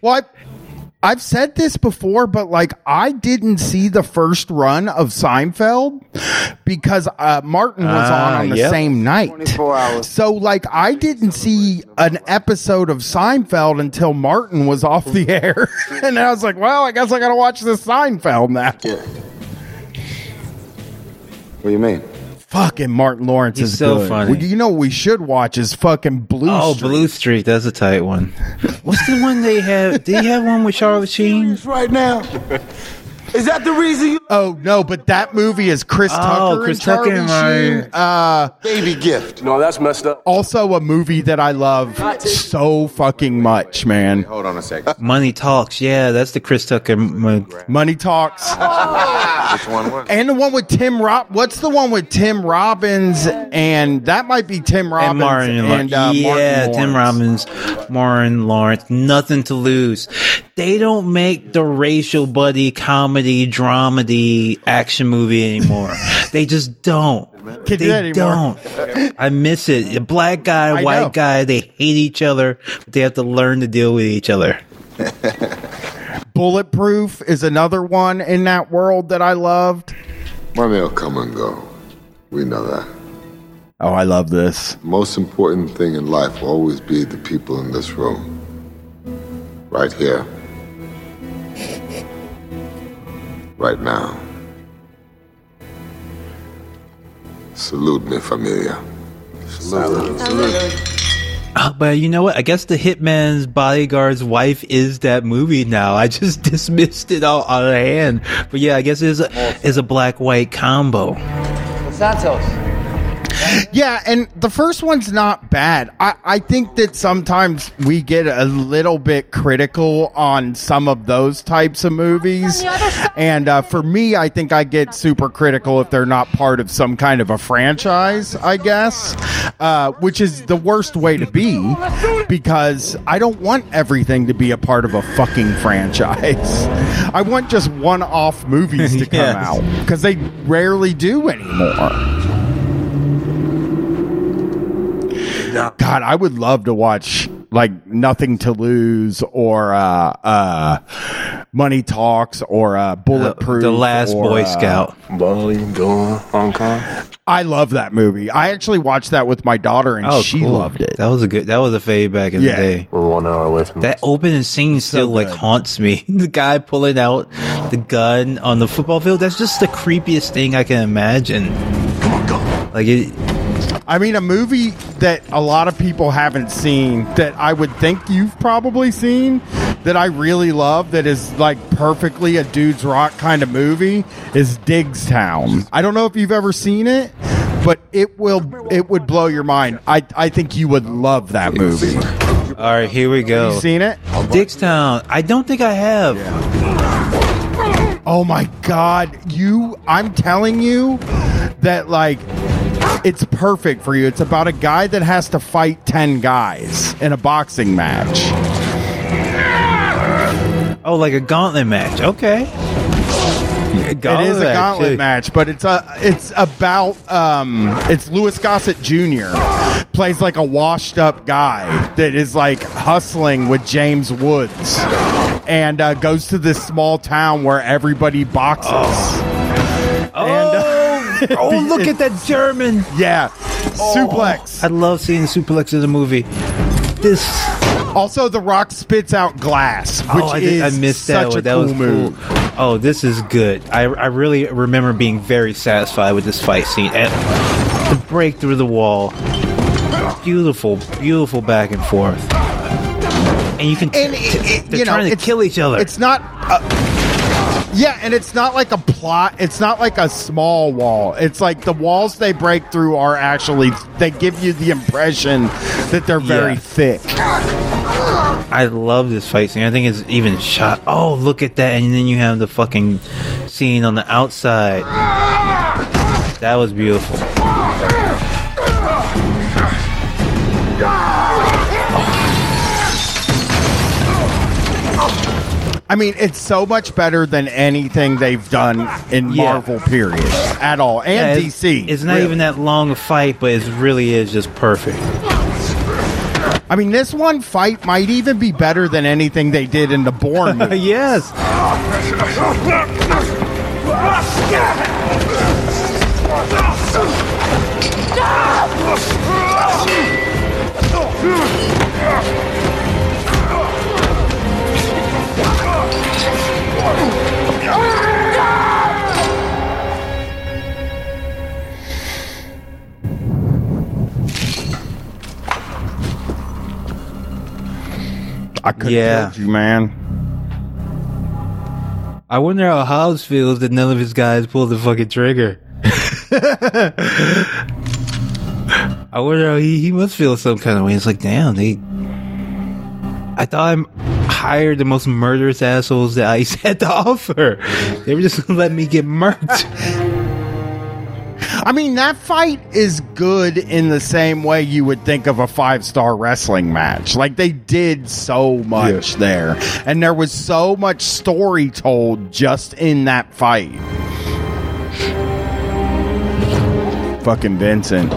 Well, I, I've said this before, but like I didn't see the first run of Seinfeld because uh, Martin was on Ah, on the yep. same night. So like I didn't see an episode of Seinfeld until Martin was off the air, and I was like, well, I guess I got to watch this Seinfeld now. what do you mean? Fucking Martin Lawrence He's is so good. funny. Well, you know what we should watch is fucking Blue. Streak. Oh, Streak. Blue Streak. That's a tight one. What's the one they have? Did he have one with Charlie Sheen? Right now. Is that the reason you Oh no, but that movie is Chris Oh, Tucker Chris and Charlie Tucker and Sheen. Uh, Baby gift. No, that's messed up. also a movie that I love so fucking much, man. Hold on a second. Money Talks. Yeah, that's the Chris Tucker. mo- Money Talks. Which one was? And the one with Tim Rob. What's the one with Tim Robbins? And that might be Tim Robbins and Martin, and, uh, yeah, Martin Tim Robbins, Martin Lawrence, nothing to lose. They don't make the racial buddy comedy dramedy action movie anymore. they just don't. Can't do they that don't. I miss it. A black guy, I white know. guy, they hate each other, but they have to learn to deal with each other. Bulletproof is another one in that world that I loved. Money will come and go. We know that. Oh, I love this. Most important thing in life will always be the people in this room. Right here. Right now. Salute me, familia. Salute. Uh, but you know what? I guess the Hitman's bodyguard's wife is that movie now. I just dismissed it all out of hand. But yeah, I guess it's a, it's a black white combo. Santos. Yeah, and the first one's not bad. I, I think that sometimes we get a little bit critical on some of those types of movies. And uh, for me, I think I get super critical if they're not part of some kind of a franchise, I guess, uh, which is the worst way to be because I don't want everything to be a part of a fucking franchise. I want just one off movies to come Yes. out because they rarely do anymore. God, I would love to watch like Nothing to Lose or uh, uh, Money Talks or uh, Bulletproof. The Last or, Boy uh, Scout. Bali, Goa, Hong Kong. I love that movie. I actually watched that with my daughter and Oh, she cool. loved it. That was a good. That was a fade back in Yeah. the day. We're one hour away from That opening scene still like haunts me. The guy pulling out the gun on the football field. That's just the creepiest thing I can imagine. Come on, go. Like it. I mean, a movie that a lot of people haven't seen that I would think you've probably seen that I really love that is like perfectly a dude's rock kind of movie is Diggstown. I don't know if you've ever seen it, but it will it would blow your mind. I I think you would love that movie. All right, here we go. You seen it? Diggstown. I don't think I have. Oh my god, you I'm telling you that like it's perfect for you. It's about a guy that has to fight 10 guys in a boxing match. Oh, like a gauntlet match. Okay. it is a gauntlet match, but it's a it's about um it's Louis Gossett Jr. plays like a washed up guy that is like hustling with James Woods and uh, goes to this small town where everybody boxes. Oh, oh look at that German. Yeah. Suplex. I love seeing suplex in the movie. This Also, The Rock spits out glass, which oh, I, is I missed that such a That cool was move. cool. Oh, this is good. I, I really remember being very satisfied with this fight scene. And the break through the wall. Beautiful, beautiful back and forth. And you can. And t- it- t- they're you know, trying to kill each other. It's not. Uh, yeah, and it's not like a plot. It's not like a small wall. It's like the walls they break through are actually. They give you the impression that they're very Yeah. thick. I love this fight scene. I think it's even shot. Oh, look at that! And then you have the fucking scene on the outside. That was beautiful. I mean, it's so much better than anything they've done in Yeah. Marvel. Period, at all, and Yeah, DC. It's, it's not really. even that long a fight, but it really is just perfect. I mean, this one fight might even be better than anything they did in the Bourne movie. yes. I could Yeah. you, man. I wonder how Hobbs feels that none of his guys pulled the fucking trigger. I wonder how he, he must feel some kind of way. It's like, damn, they. I thought I hired the most murderous assholes that ICE had to offer. They were just gonna let me get murked. I mean, that fight is good in the same way you would think of a five star wrestling match. Like, they did so much there. And there was so much story told just in that fight. Fucking Vincent.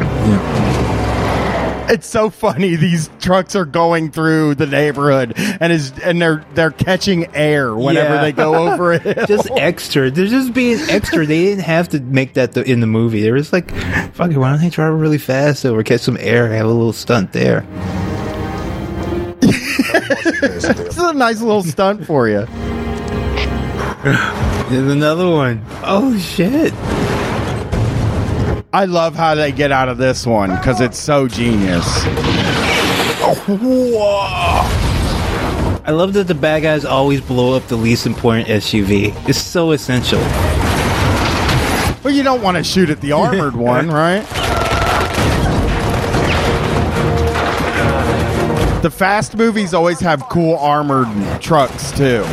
It's so funny. These trucks are going through the neighborhood and is and they're they're catching air whenever Yeah. they go over it. just extra. They're just being extra. They didn't have to make that in the movie. They were just like, fuck it, why don't they drive really fast over, catch some air, have a little stunt there. This is a nice little stunt for you. There's another one. Oh shit. I love how they get out of this one because it's so genius. I love that the bad guys always blow up the least important SUV. It's so essential. But you don't want to shoot at the armored one, right? The fast movies always have cool armored trucks too.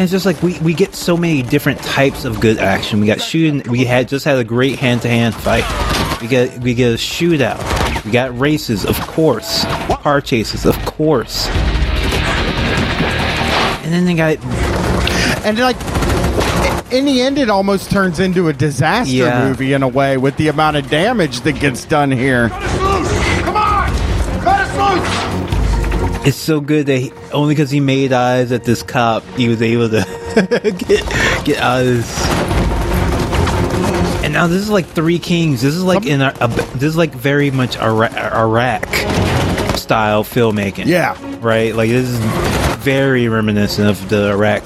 And it's just like we, we get so many different types of good action. We got shooting. We had just had a great hand to hand fight. We get we get a shootout. We got races, of course. Car chases, of course. And then they got And like in the end, it almost turns into a disaster Yeah. movie in a way with the amount of damage that gets done here. It's so good that he, only because he made eyes at this cop, he was able to get get out of this. And now this is like Three Kings. This is like in a, a this is like very much Iraq, Iraq style filmmaking. Yeah. right. Like this is very reminiscent of the Iraq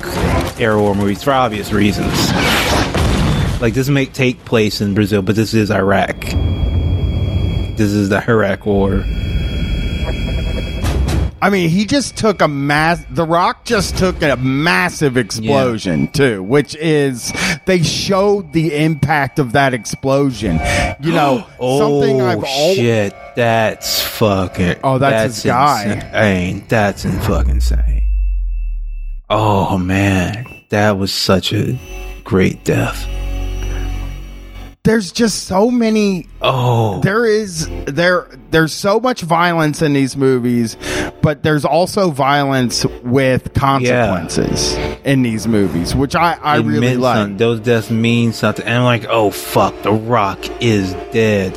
era war movies for obvious reasons. Like this may take place in Brazil, but this is Iraq. This is the Iraq War. I mean, he just took a mass. The Rock just took a massive explosion too, which is they showed the impact of that explosion. You know, oh something I've always shit, that's fucking. Oh, that's his guy. Insane. That's in fucking insane. Oh man, that was such a great death. there's just so many Oh, there is there there's so much violence in these movies but there's also violence with consequences in these movies, which I, I It really like. something. Those deaths mean something. And I'm like, oh fuck, The Rock is dead.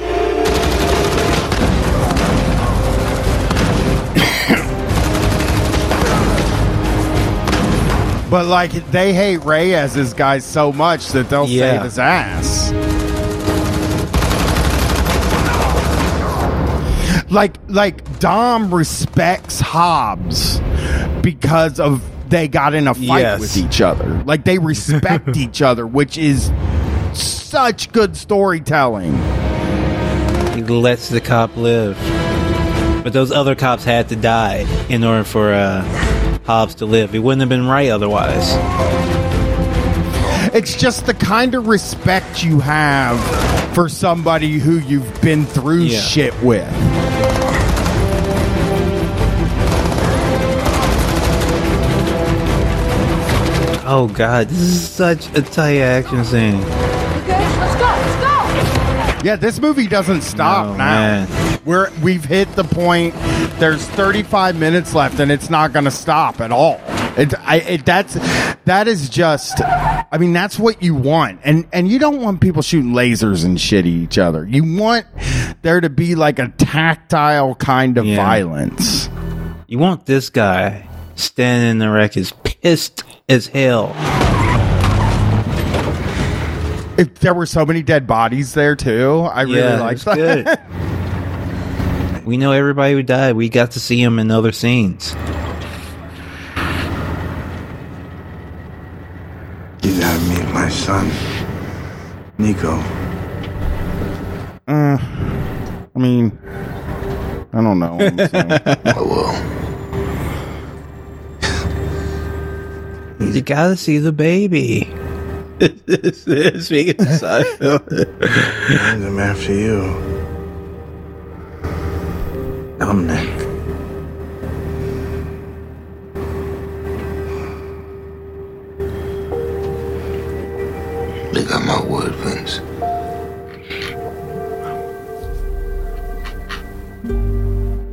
But like they hate Reyes's guys so much that they'll Yeah. save his ass. Like like Dom respects Hobbs because of they got in a fight Yes. with each other. Like they respect each other, which is such good storytelling. He lets the cop live. But those other cops had to die in order for uh, Hobbs to live. It wouldn't have been right otherwise. It's just the kind of respect you have for somebody who you've been through Yeah. shit with. Oh god, this is such a tight action scene. Okay, let's go, let's go! Yeah, this movie doesn't stop No, now. man. We're we've hit the point. There's 35 minutes left, and it's not going to stop at all. It, I, it, that's that is just. I mean, that's what you want, and and you don't want people shooting lasers and shit at each other. You want there to be like a tactile kind of Yeah. violence. You want this guy standing in the wreckage, pissed as hell. If there were so many dead bodies there too, I really Yeah, like it's that. good. We know everybody who died. We got to see him in other scenes. You gotta meet my son, Nico. Uh, I mean, I don't know. I will. You gotta see the baby. Speaking of Seinfeld. I'm after you. Dominic. They got my word, Vince.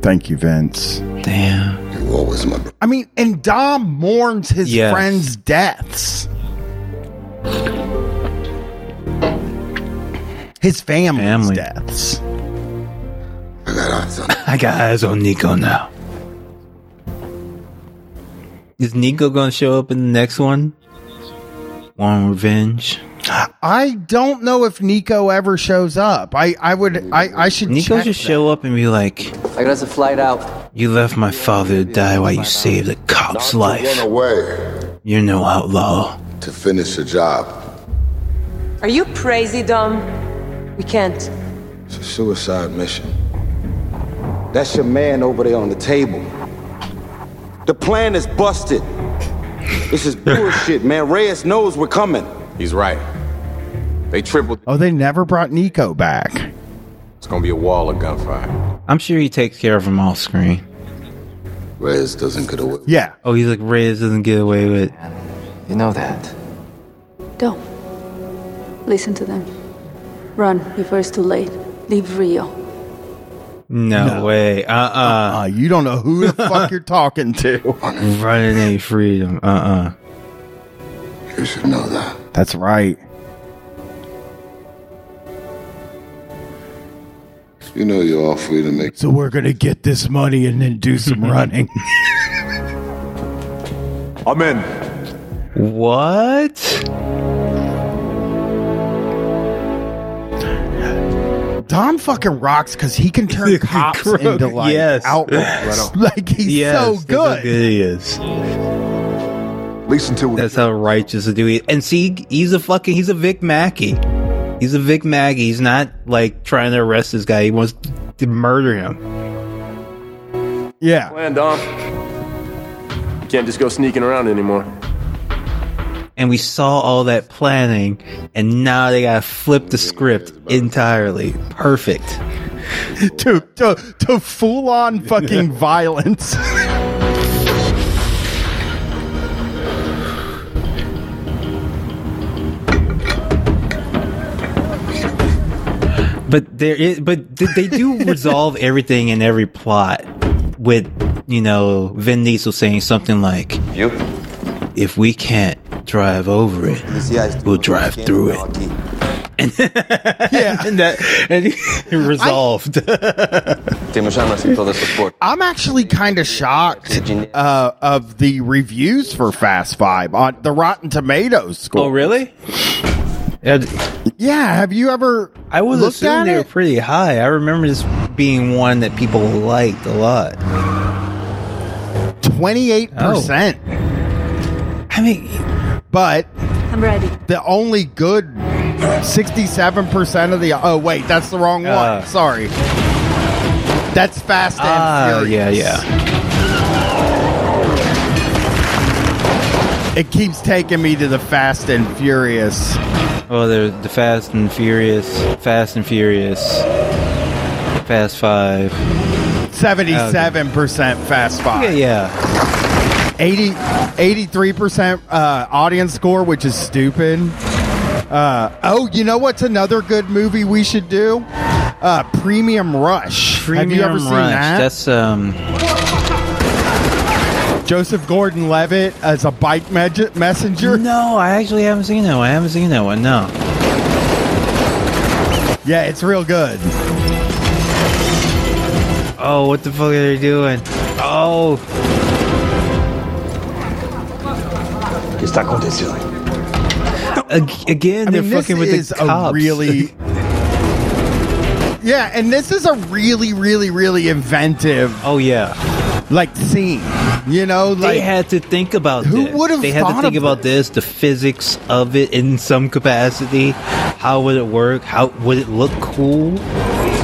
Thank you, Vince. Damn. You always my I mean, and Dom mourns his Yes. friends' deaths. His family's Family. deaths. I got eyes on I got eyes on Nico now. Is Nico gonna show up in the next one? Want revenge? I don't know if Nico ever shows up. I, I would I, I should Nico check just that. show up and be like, I got us a flight out. "You left my father to die while you saved a cop's Run life. away You're no outlaw." to finish the job. Are you crazy, Dom? We can't. It's a suicide mission. That's your man over there on the table. The plan is busted. This is bullshit, man. Reyes knows we're coming. He's right. They tripled. Oh, they never brought Nico back. It's gonna be a wall of gunfire. I'm sure he takes care of him off screen. Reyes doesn't get away. Yeah. Oh, he's like Reyes doesn't get away with. You know that. Don't. Listen to them. Run before it's too late. Leave Rio. No, way. Uh uh Uh, you don't know who the fuck you're talking to. Running ain't freedom. Uh uh You should know that. That's right. You know you're all free to make. So we're gonna get this money and then do some running. I'm in. What? Dom fucking rocks because he can turn cops Crook, into like yes. outlaws. like he's yes, so good. good he is. At least until we That's how righteous to do it. And see, he's a fucking, he's a Vic Mackey. He's a Vic Mackey. He's not like trying to arrest this guy. He wants to murder him. Yeah. Plan, Dom. You can't just go sneaking around anymore. And we saw all that planning, and now they gotta flip the script entirely. Perfect. to, to to full on fucking violence. But there is, but they do resolve everything in every plot with you know, Vin Diesel saying something like, You? "If we can't drive over it, we'll drive through it." And yeah, and that and he resolved. I'm actually kind of shocked uh, of the reviews for Fast Five on the Rotten Tomatoes score. oh, really? Yeah. Have you ever? I would looked assume at they were pretty high. I remember this being one that people liked a lot. Twenty-eight percent. I mean, but I'm ready. the only good sixty-seven percent of the. Oh wait, that's the wrong one. Uh. Sorry. That's Fast and Ah, Furious. yeah, yeah. It keeps taking me to the Fast and Furious. Oh, there's the Fast and Furious, Fast and Furious, Fast Five. 77% Fast Five. Yeah, yeah. 80, 83% uh, audience score, which is stupid. Uh, oh, you know what's another good movie we should do? Uh, Premium Rush. Have you ever Premium seen that? That's um. Joseph Gordon-Levitt as a bike meg- messenger. No, I actually haven't seen that one. I haven't seen that one. No. Yeah, it's real good. Oh, what the fuck are they doing? Oh. ¿Qué está aconteciendo? Ag- again, I they're mean, this fucking with is the cops. a really. yeah, and this is a really, really, really inventive. Oh yeah. Like scene, you know, like they had to think about who this. would've They had to think about this, the physics of it in some capacity. How would it work? How would it look cool?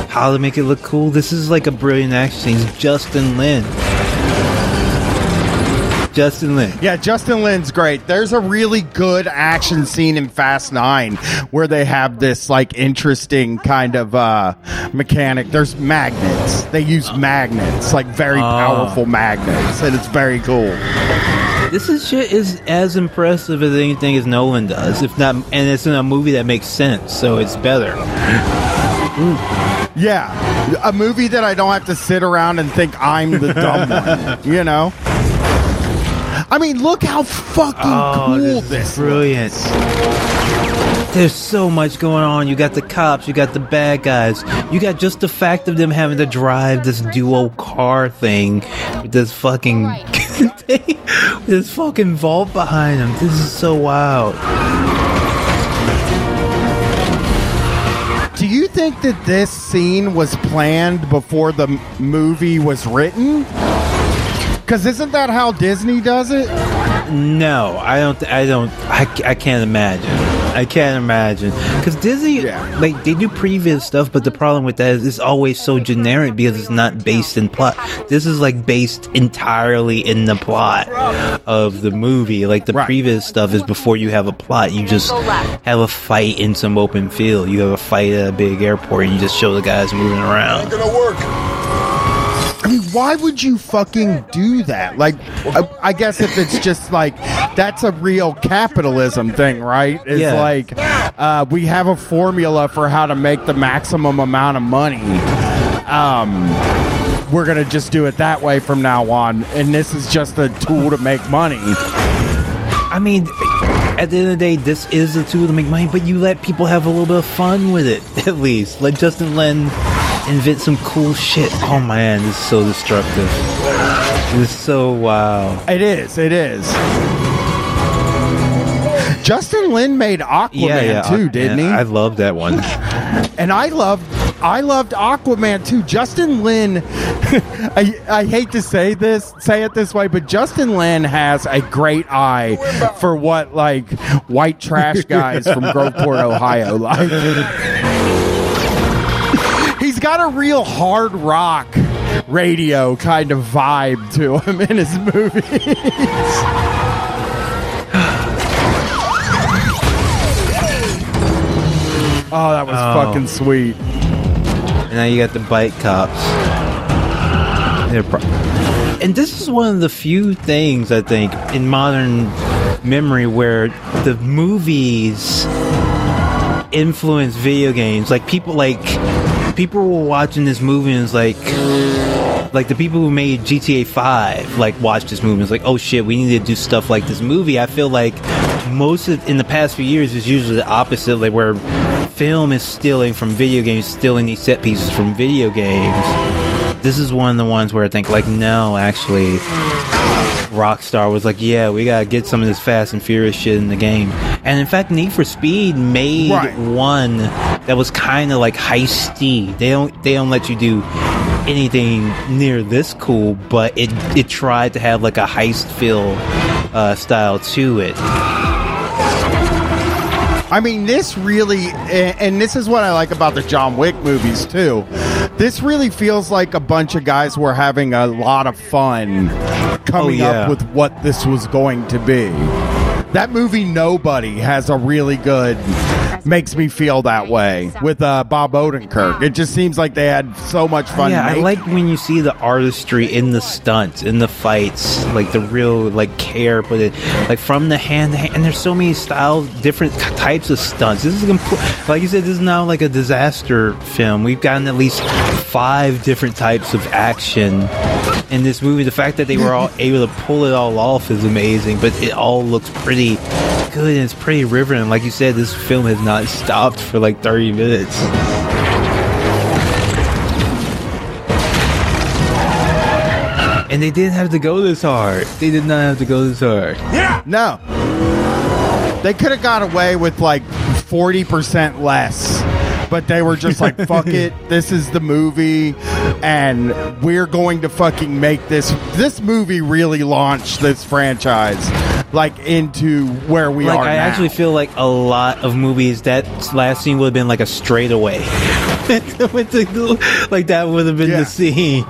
How to make it look cool? This is like a brilliant action scene. It's Justin Lin. Justin Lin. Yeah, Justin Lin's great. There's a really good action scene in Fast Nine where they have this like interesting kind of uh mechanic. There's magnets. They use magnets, like very powerful magnets, and it's very cool. This is shit is as impressive as anything as Nolan does, if not, and it's in a movie that makes sense, so it's better. Yeah, a movie that I don't have to sit around and think I'm the dumb one. You know. I mean, look how fucking Oh, cool this this, is brilliant. There's so much going on. You got the cops, you got the bad guys, you got just the fact of them having to drive this duo car thing with this fucking with this fucking vault behind them. This is so wild. Do you think that this scene was planned before the movie was written? Because isn't that how Disney does it? No, I don't. I don't. I, I can't imagine. I can't imagine because Disney, like, they do previs stuff, but the problem with that is it's always so generic because it's not based in plot. This is like based entirely in the plot of the movie. Like the previs stuff is before you have a plot, you just have a fight in some open field. You have a fight at a big airport, and you just show the guys moving around. Gonna work. Why would you fucking do that? Like, I, I guess if it's just like that's a real capitalism thing, right? It's Yeah. like uh, we have a formula for how to make the maximum amount of money. Um, we're gonna just do it that way from now on, and this is just a tool to make money. I mean, at the end of the day, this is a tool to make money, but you let people have a little bit of fun with it, at least. Let Justin Lin invent some cool shit. Oh man, this is so destructive. This is so wow. It is. It is. Justin Lin made Aquaman too, didn't he? I love that one. and I loved I loved Aquaman too. Justin Lin I, I hate to say this say it this way, but Justin Lin has a great eye for what like white trash guys from Groveport, Ohio like. He's got a real hard rock radio kind of vibe to him in his movies. Oh, that was Oh. fucking sweet. And now you got the bike cops. And this is one of the few things I think in modern memory where the movies influence video games. Like people like people were watching this movie and it's like like the people who made GTA 5 like watched this movie and like, oh shit, we need to do stuff like this movie. I feel like most of in the past few years is usually the opposite, like where film is stealing from video games, stealing these set pieces from video games. This is one of the ones where I think like no, actually Rockstar was like, yeah, we gotta get some of this Fast and Furious shit in the game. And in fact, Need for Speed made Right. one that was kind of like heisty. They don't they don't let you do anything near this cool, but it it tried to have like a heist feel uh, style to it. I mean, this really, and and this is what I like about the John Wick movies too. This really feels like a bunch of guys were having a lot of fun coming Oh, yeah. up with what this was going to be. That movie, Nobody, has a really good, makes me feel that way with uh, Bob Odenkirk. It just seems like they had so much fun. yeah, I making like when you see the artistry in the stunts, in the fights, like the real like care put it, like from the hand to hand. And there's so many styles, different types of stunts. This is like you said, this is now like a disaster film. We've gotten at least five different types of action in this movie. The fact that they were all able to pull it all off is amazing, but it all looks pretty good and it's pretty riveting. Like you said, this film has not stopped for like 30 minutes. And they didn't have to go this hard. They did not have to go this hard. Yeah. No. They could have got away with like 40% less. But they were just like, fuck it. This is the movie. And we're going to fucking make this. This movie really launched this franchise like into where we are. like are I now. actually feel like a lot of movies that last scene would have been like a straightaway. Like that would have been the scene.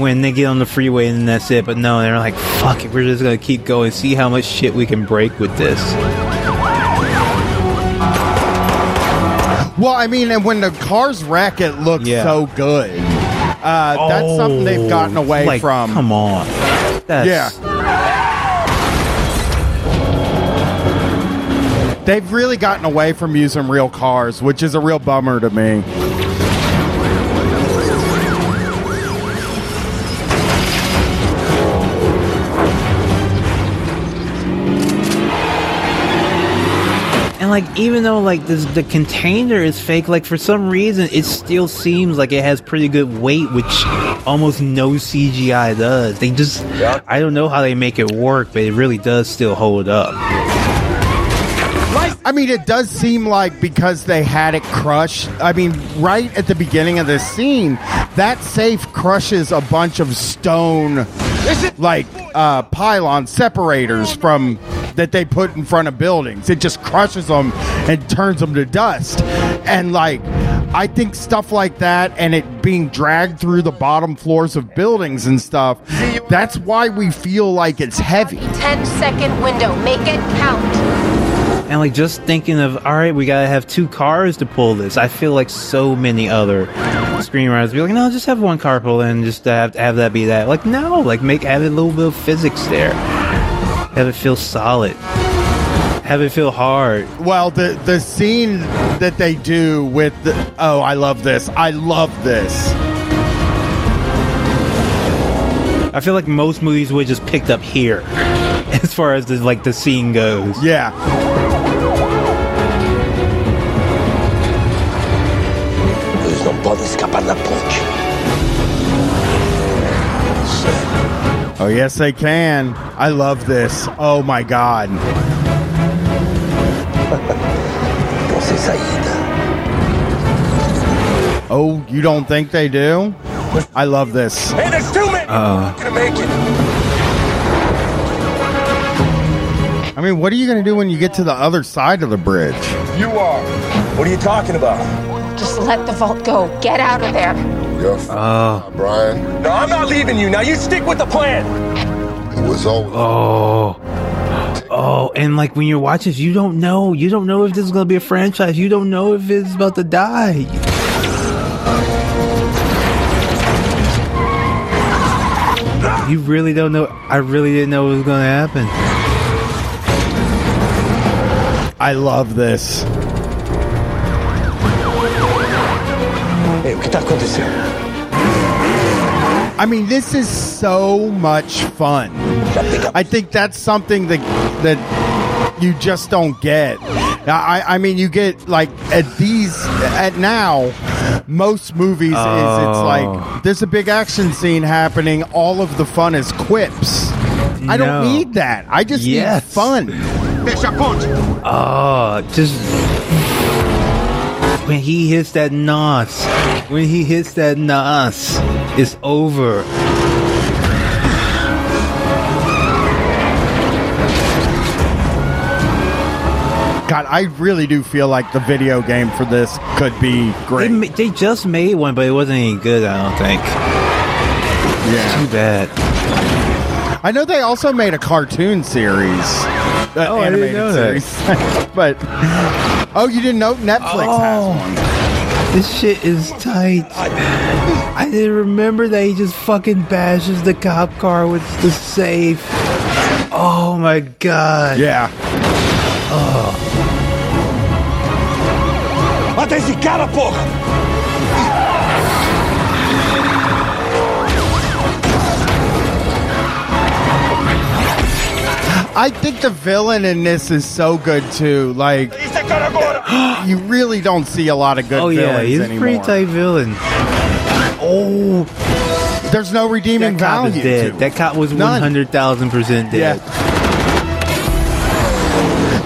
When they get on the freeway and that's it, but no, they're like, fuck it, we're just gonna keep going, see how much shit we can break with this. Well, I mean, and when the cars racket it looks so good. Uh, that's something they've gotten away Oh, like, from. Come on. That's, Yeah. They've really gotten away from using real cars, which is a real bummer to me. Like, even though like this, the container is fake, like for some reason it still seems like it has pretty good weight, which almost no CGI does. They just, I don't know how they make it work, but it really does still hold up. I mean, it does seem like because they had it crushed. I mean, right at the beginning of this scene, that safe crushes a bunch of stone, like uh, pylon separators from that they put in front of buildings. It just crushes them and turns them to dust. And like, I think stuff like that and it being dragged through the bottom floors of buildings and stuff. That's why we feel like it's heavy. 10 second window. Make it count. And like just thinking of, all right, we gotta have two cars to pull this. I feel like so many other screenwriters be like, no, just have one car pull and just have, have that be that. Like, no, like make have a little bit of physics there. Have it feel solid. Have it feel hard. Well, the the scene that they do with the oh, I love this. I love this. I feel like most movies would just picked up here, as far as the, like the scene goes. Yeah. Oh yes, they can. I love this. Oh my god. Não sem saída. Oh, you don't think they do? I love this. Hey, there's two men. Uh, Gonna make it. I mean, what are you going to do when you get to the other side of the bridge? You are. What are you talking about? Just let the vault go. Get out of there. Oh, Brian. No, I'm not leaving you. Now you stick with the plan. It was always. Oh. Oh, and like when you watch this, you don't know. You don't know if this is gonna be a franchise. You don't know if it's about to die. You really don't know. I really didn't know what was gonna happen. I love this. Hey, we que tá acontecendo? I mean, this is so much fun. I think that's something that that you just don't get. I, I mean, you get like at these at now. Most movies is it's Oh. like there's a big action scene happening. All of the fun is quips. I don't need that. I just Yes. need fun. Oh, just when he hits that nos, when he hits that nos, it's over. God, I really do feel like the video game for this could be great. ma- they just made one, but it wasn't any good. I don't think. Yeah. Too bad. I know they also made a cartoon series. Uh, Oh, I didn't know that. but oh, you didn't know Netflix Oh. has one. This shit is tight. I didn't remember that he just fucking bashes the cop car with the safe. Oh my god. Yeah. Oh. Mata esse cara, porra! I think the villain in this is so good too. Like, you really don't see a lot of good Oh yeah, villains he's a anymore. pretty tight villain. Oh, There's no redeeming that cop is value. dead. to That cop was one hundred thousand percent dead.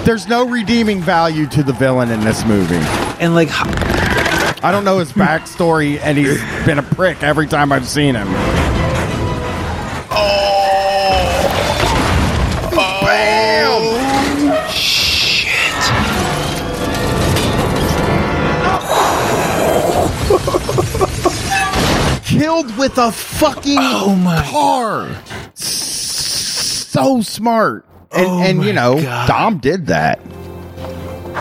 There's no redeeming value to the villain in this movie. And like, I don't know his backstory, and he's been a prick every time I've seen him. Killed with a fucking Oh my. car. So smart. And, Oh and you know, God. Dom did that.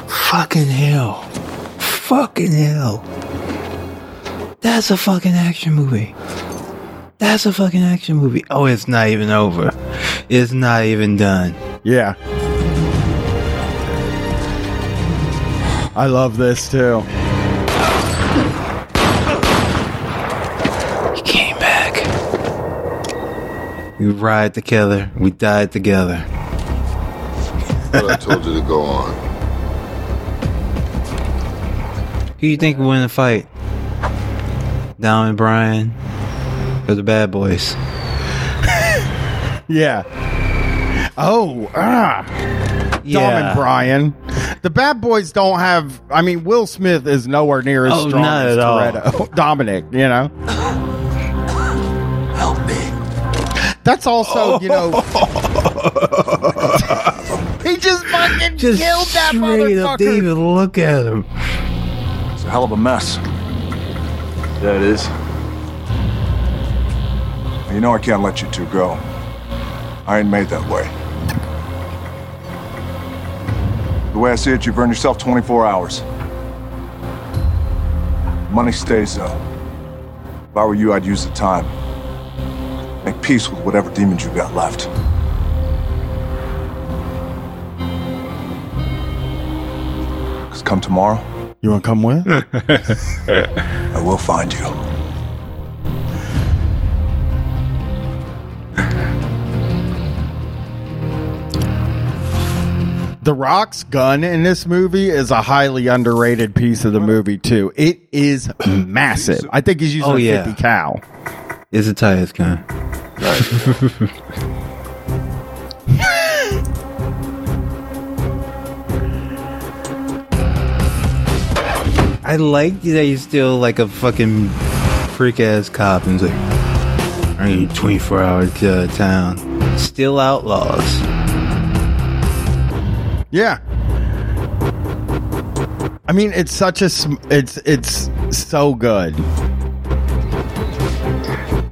Fucking hell. Fucking hell. That's a fucking action movie. That's a fucking action movie. Oh, it's not even over. It's not even done. Yeah. I love this too. He came back. We ride together. We died together. But I told you to go on. Who you think will win the fight? Dom and Brian? Or the bad boys? Yeah. Oh, ah. Dom Yeah. and Brian. The bad boys don't have. I mean, Will Smith is nowhere near as Oh, strong not as at all. Toretto. Dominic, you know. Help me. That's also, you know. he just fucking Just killed that straight up, didn't motherfucker. even look at him. It's a hell of a mess. Yeah, it is. You know I can't let you two go. I ain't made that way. The way I see it, you've earned yourself 24 hours. Money stays though. If I were you, I'd use the time. Make peace with whatever demons you got left. Cause come tomorrow, You want to come with? I will find you. The Rock's gun in this movie is a highly underrated piece of the movie too. It is massive. I think he's using Oh, a yeah. 50 cal. It's a tightest gun. I like that he's still like a fucking freak ass cop and he's like, I need 24 hours to get town. Still outlaws. Yeah. I mean, it's such a sm- it's it's so good.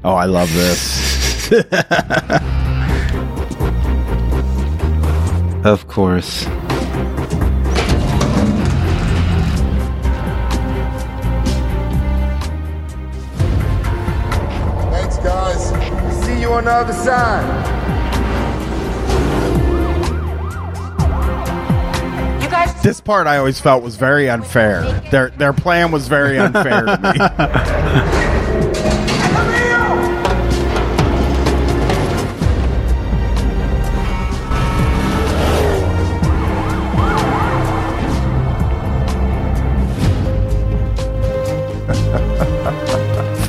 Oh, I love this. Of course. Thanks, guys. See you on the other side. You guys this part I always felt was very unfair. Their their plan was very unfair to me.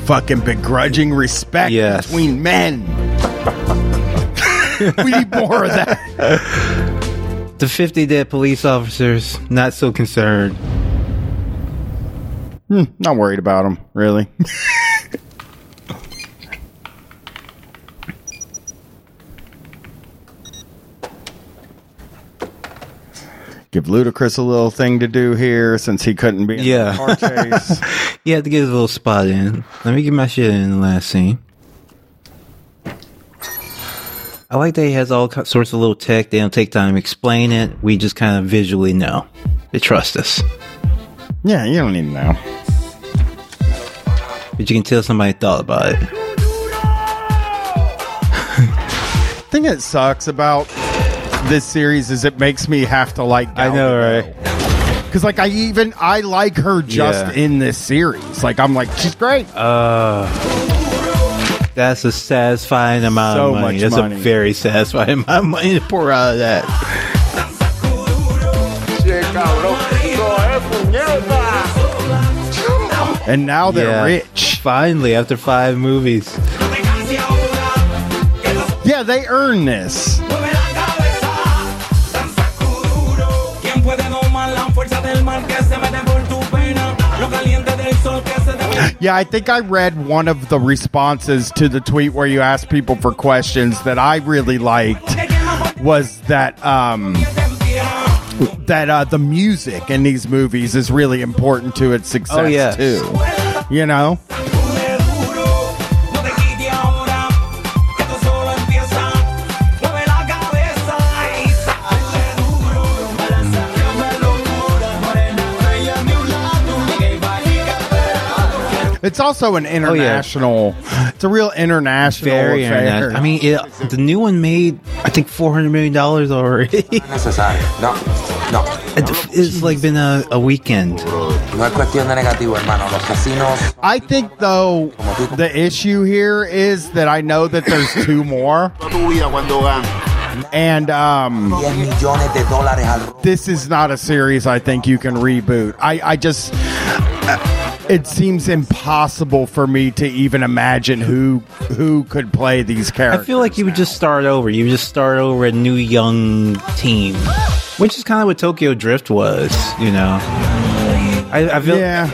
Fucking begrudging respect Yes. between men. we need more of that. The 50 dead police officers, not so concerned. Hmm, not worried about them, really. Give Ludacris a little thing to do here since he couldn't be in Yeah. the car chase. You had to get a little spot in. Let me get my shit in the last scene. I like that he has all sorts of little tech. They don't take time to explain it. We just kind of visually know. They trust us. yeah, you don't need to know. But you can tell somebody thought about it. thing that sucks about this series is it makes me have to like. I know, right? Because like I even I like her just Yeah. in this series. Like I'm like she's great. Uh, that's a satisfying amount So of money. that's money. a very satisfying amount of money to pour out of that. And now they're Yeah. rich. Finally, after five movies. Yeah, they earn this. Yeah, I think I read one of the responses to the tweet where you asked people for questions that I really liked was that um that uh the music in these movies is really important to its success Oh, too. You know? It's also an international it's a real international Oh, Very affair. international. I mean, it, the new one made, I think, $400 million already. necesario. No, no. it's like been a, a weekend. No es cuestión de negativo, hermano. Los casinos. I think though the issue here is that I know that there's two more. And um 10 millones de dólares al this is not a series I think you can reboot. I, I just it seems impossible for me to even imagine who who could play these characters. I feel like you would just start over. You would just start over a new young team, which is kind of what Tokyo Drift was, you know. I, I feel yeah.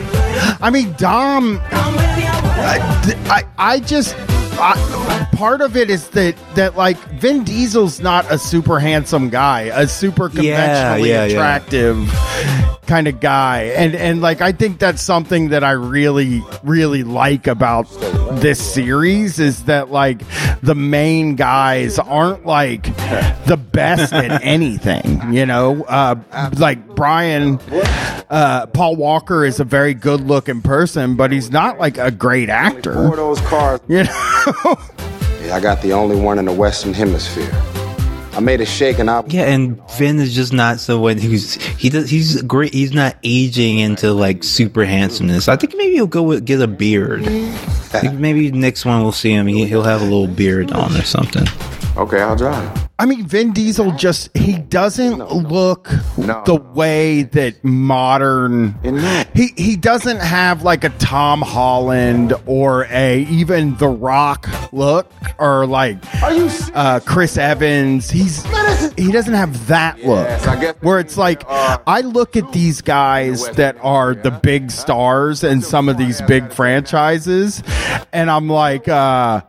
I mean, Dom. I, I, I just. I, part of it is that that like Vin Diesel's not a super handsome guy, a super conventionally yeah, yeah. attractive kind of guy, and and like I think that's something that I really really like about this series is that like the main guys aren't like the best at anything, you know. Uh, like Brian, uh, Paul Walker is a very good looking person, but he's not like a great actor. Those cars. You know? I got the only one in the Western Hemisphere. I made a shake and I. Yeah, and Vin is just not someone who's he does he's great. He's not aging into like super handsomeness. I think maybe he'll go with, get a beard. Maybe next one we'll see him. He, he'll have a little beard on or something. Okay, I'll drive. I mean, Vin Diesel just he doesn't look the way that modern he he doesn't have like a Tom Holland or a even The Rock look or like uh, Chris Evans. He's he doesn't have that look. Where it's like I look at these guys that are the big stars in some of these big franchises, and I'm like, uh,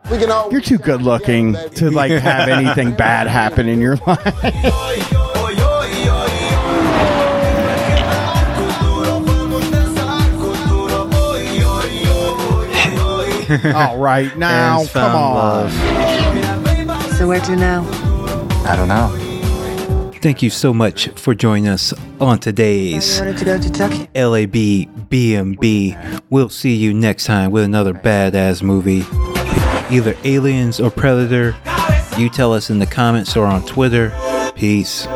you're too good looking to like have anything bad happen in your life. All right, now come found on. So where to now? I don't know. Thank you so much for joining us on today's You to to LAB BMB. We'll see you next time with another badass movie, either Aliens or Predator. You tell us in the comments or on Twitter. Peace.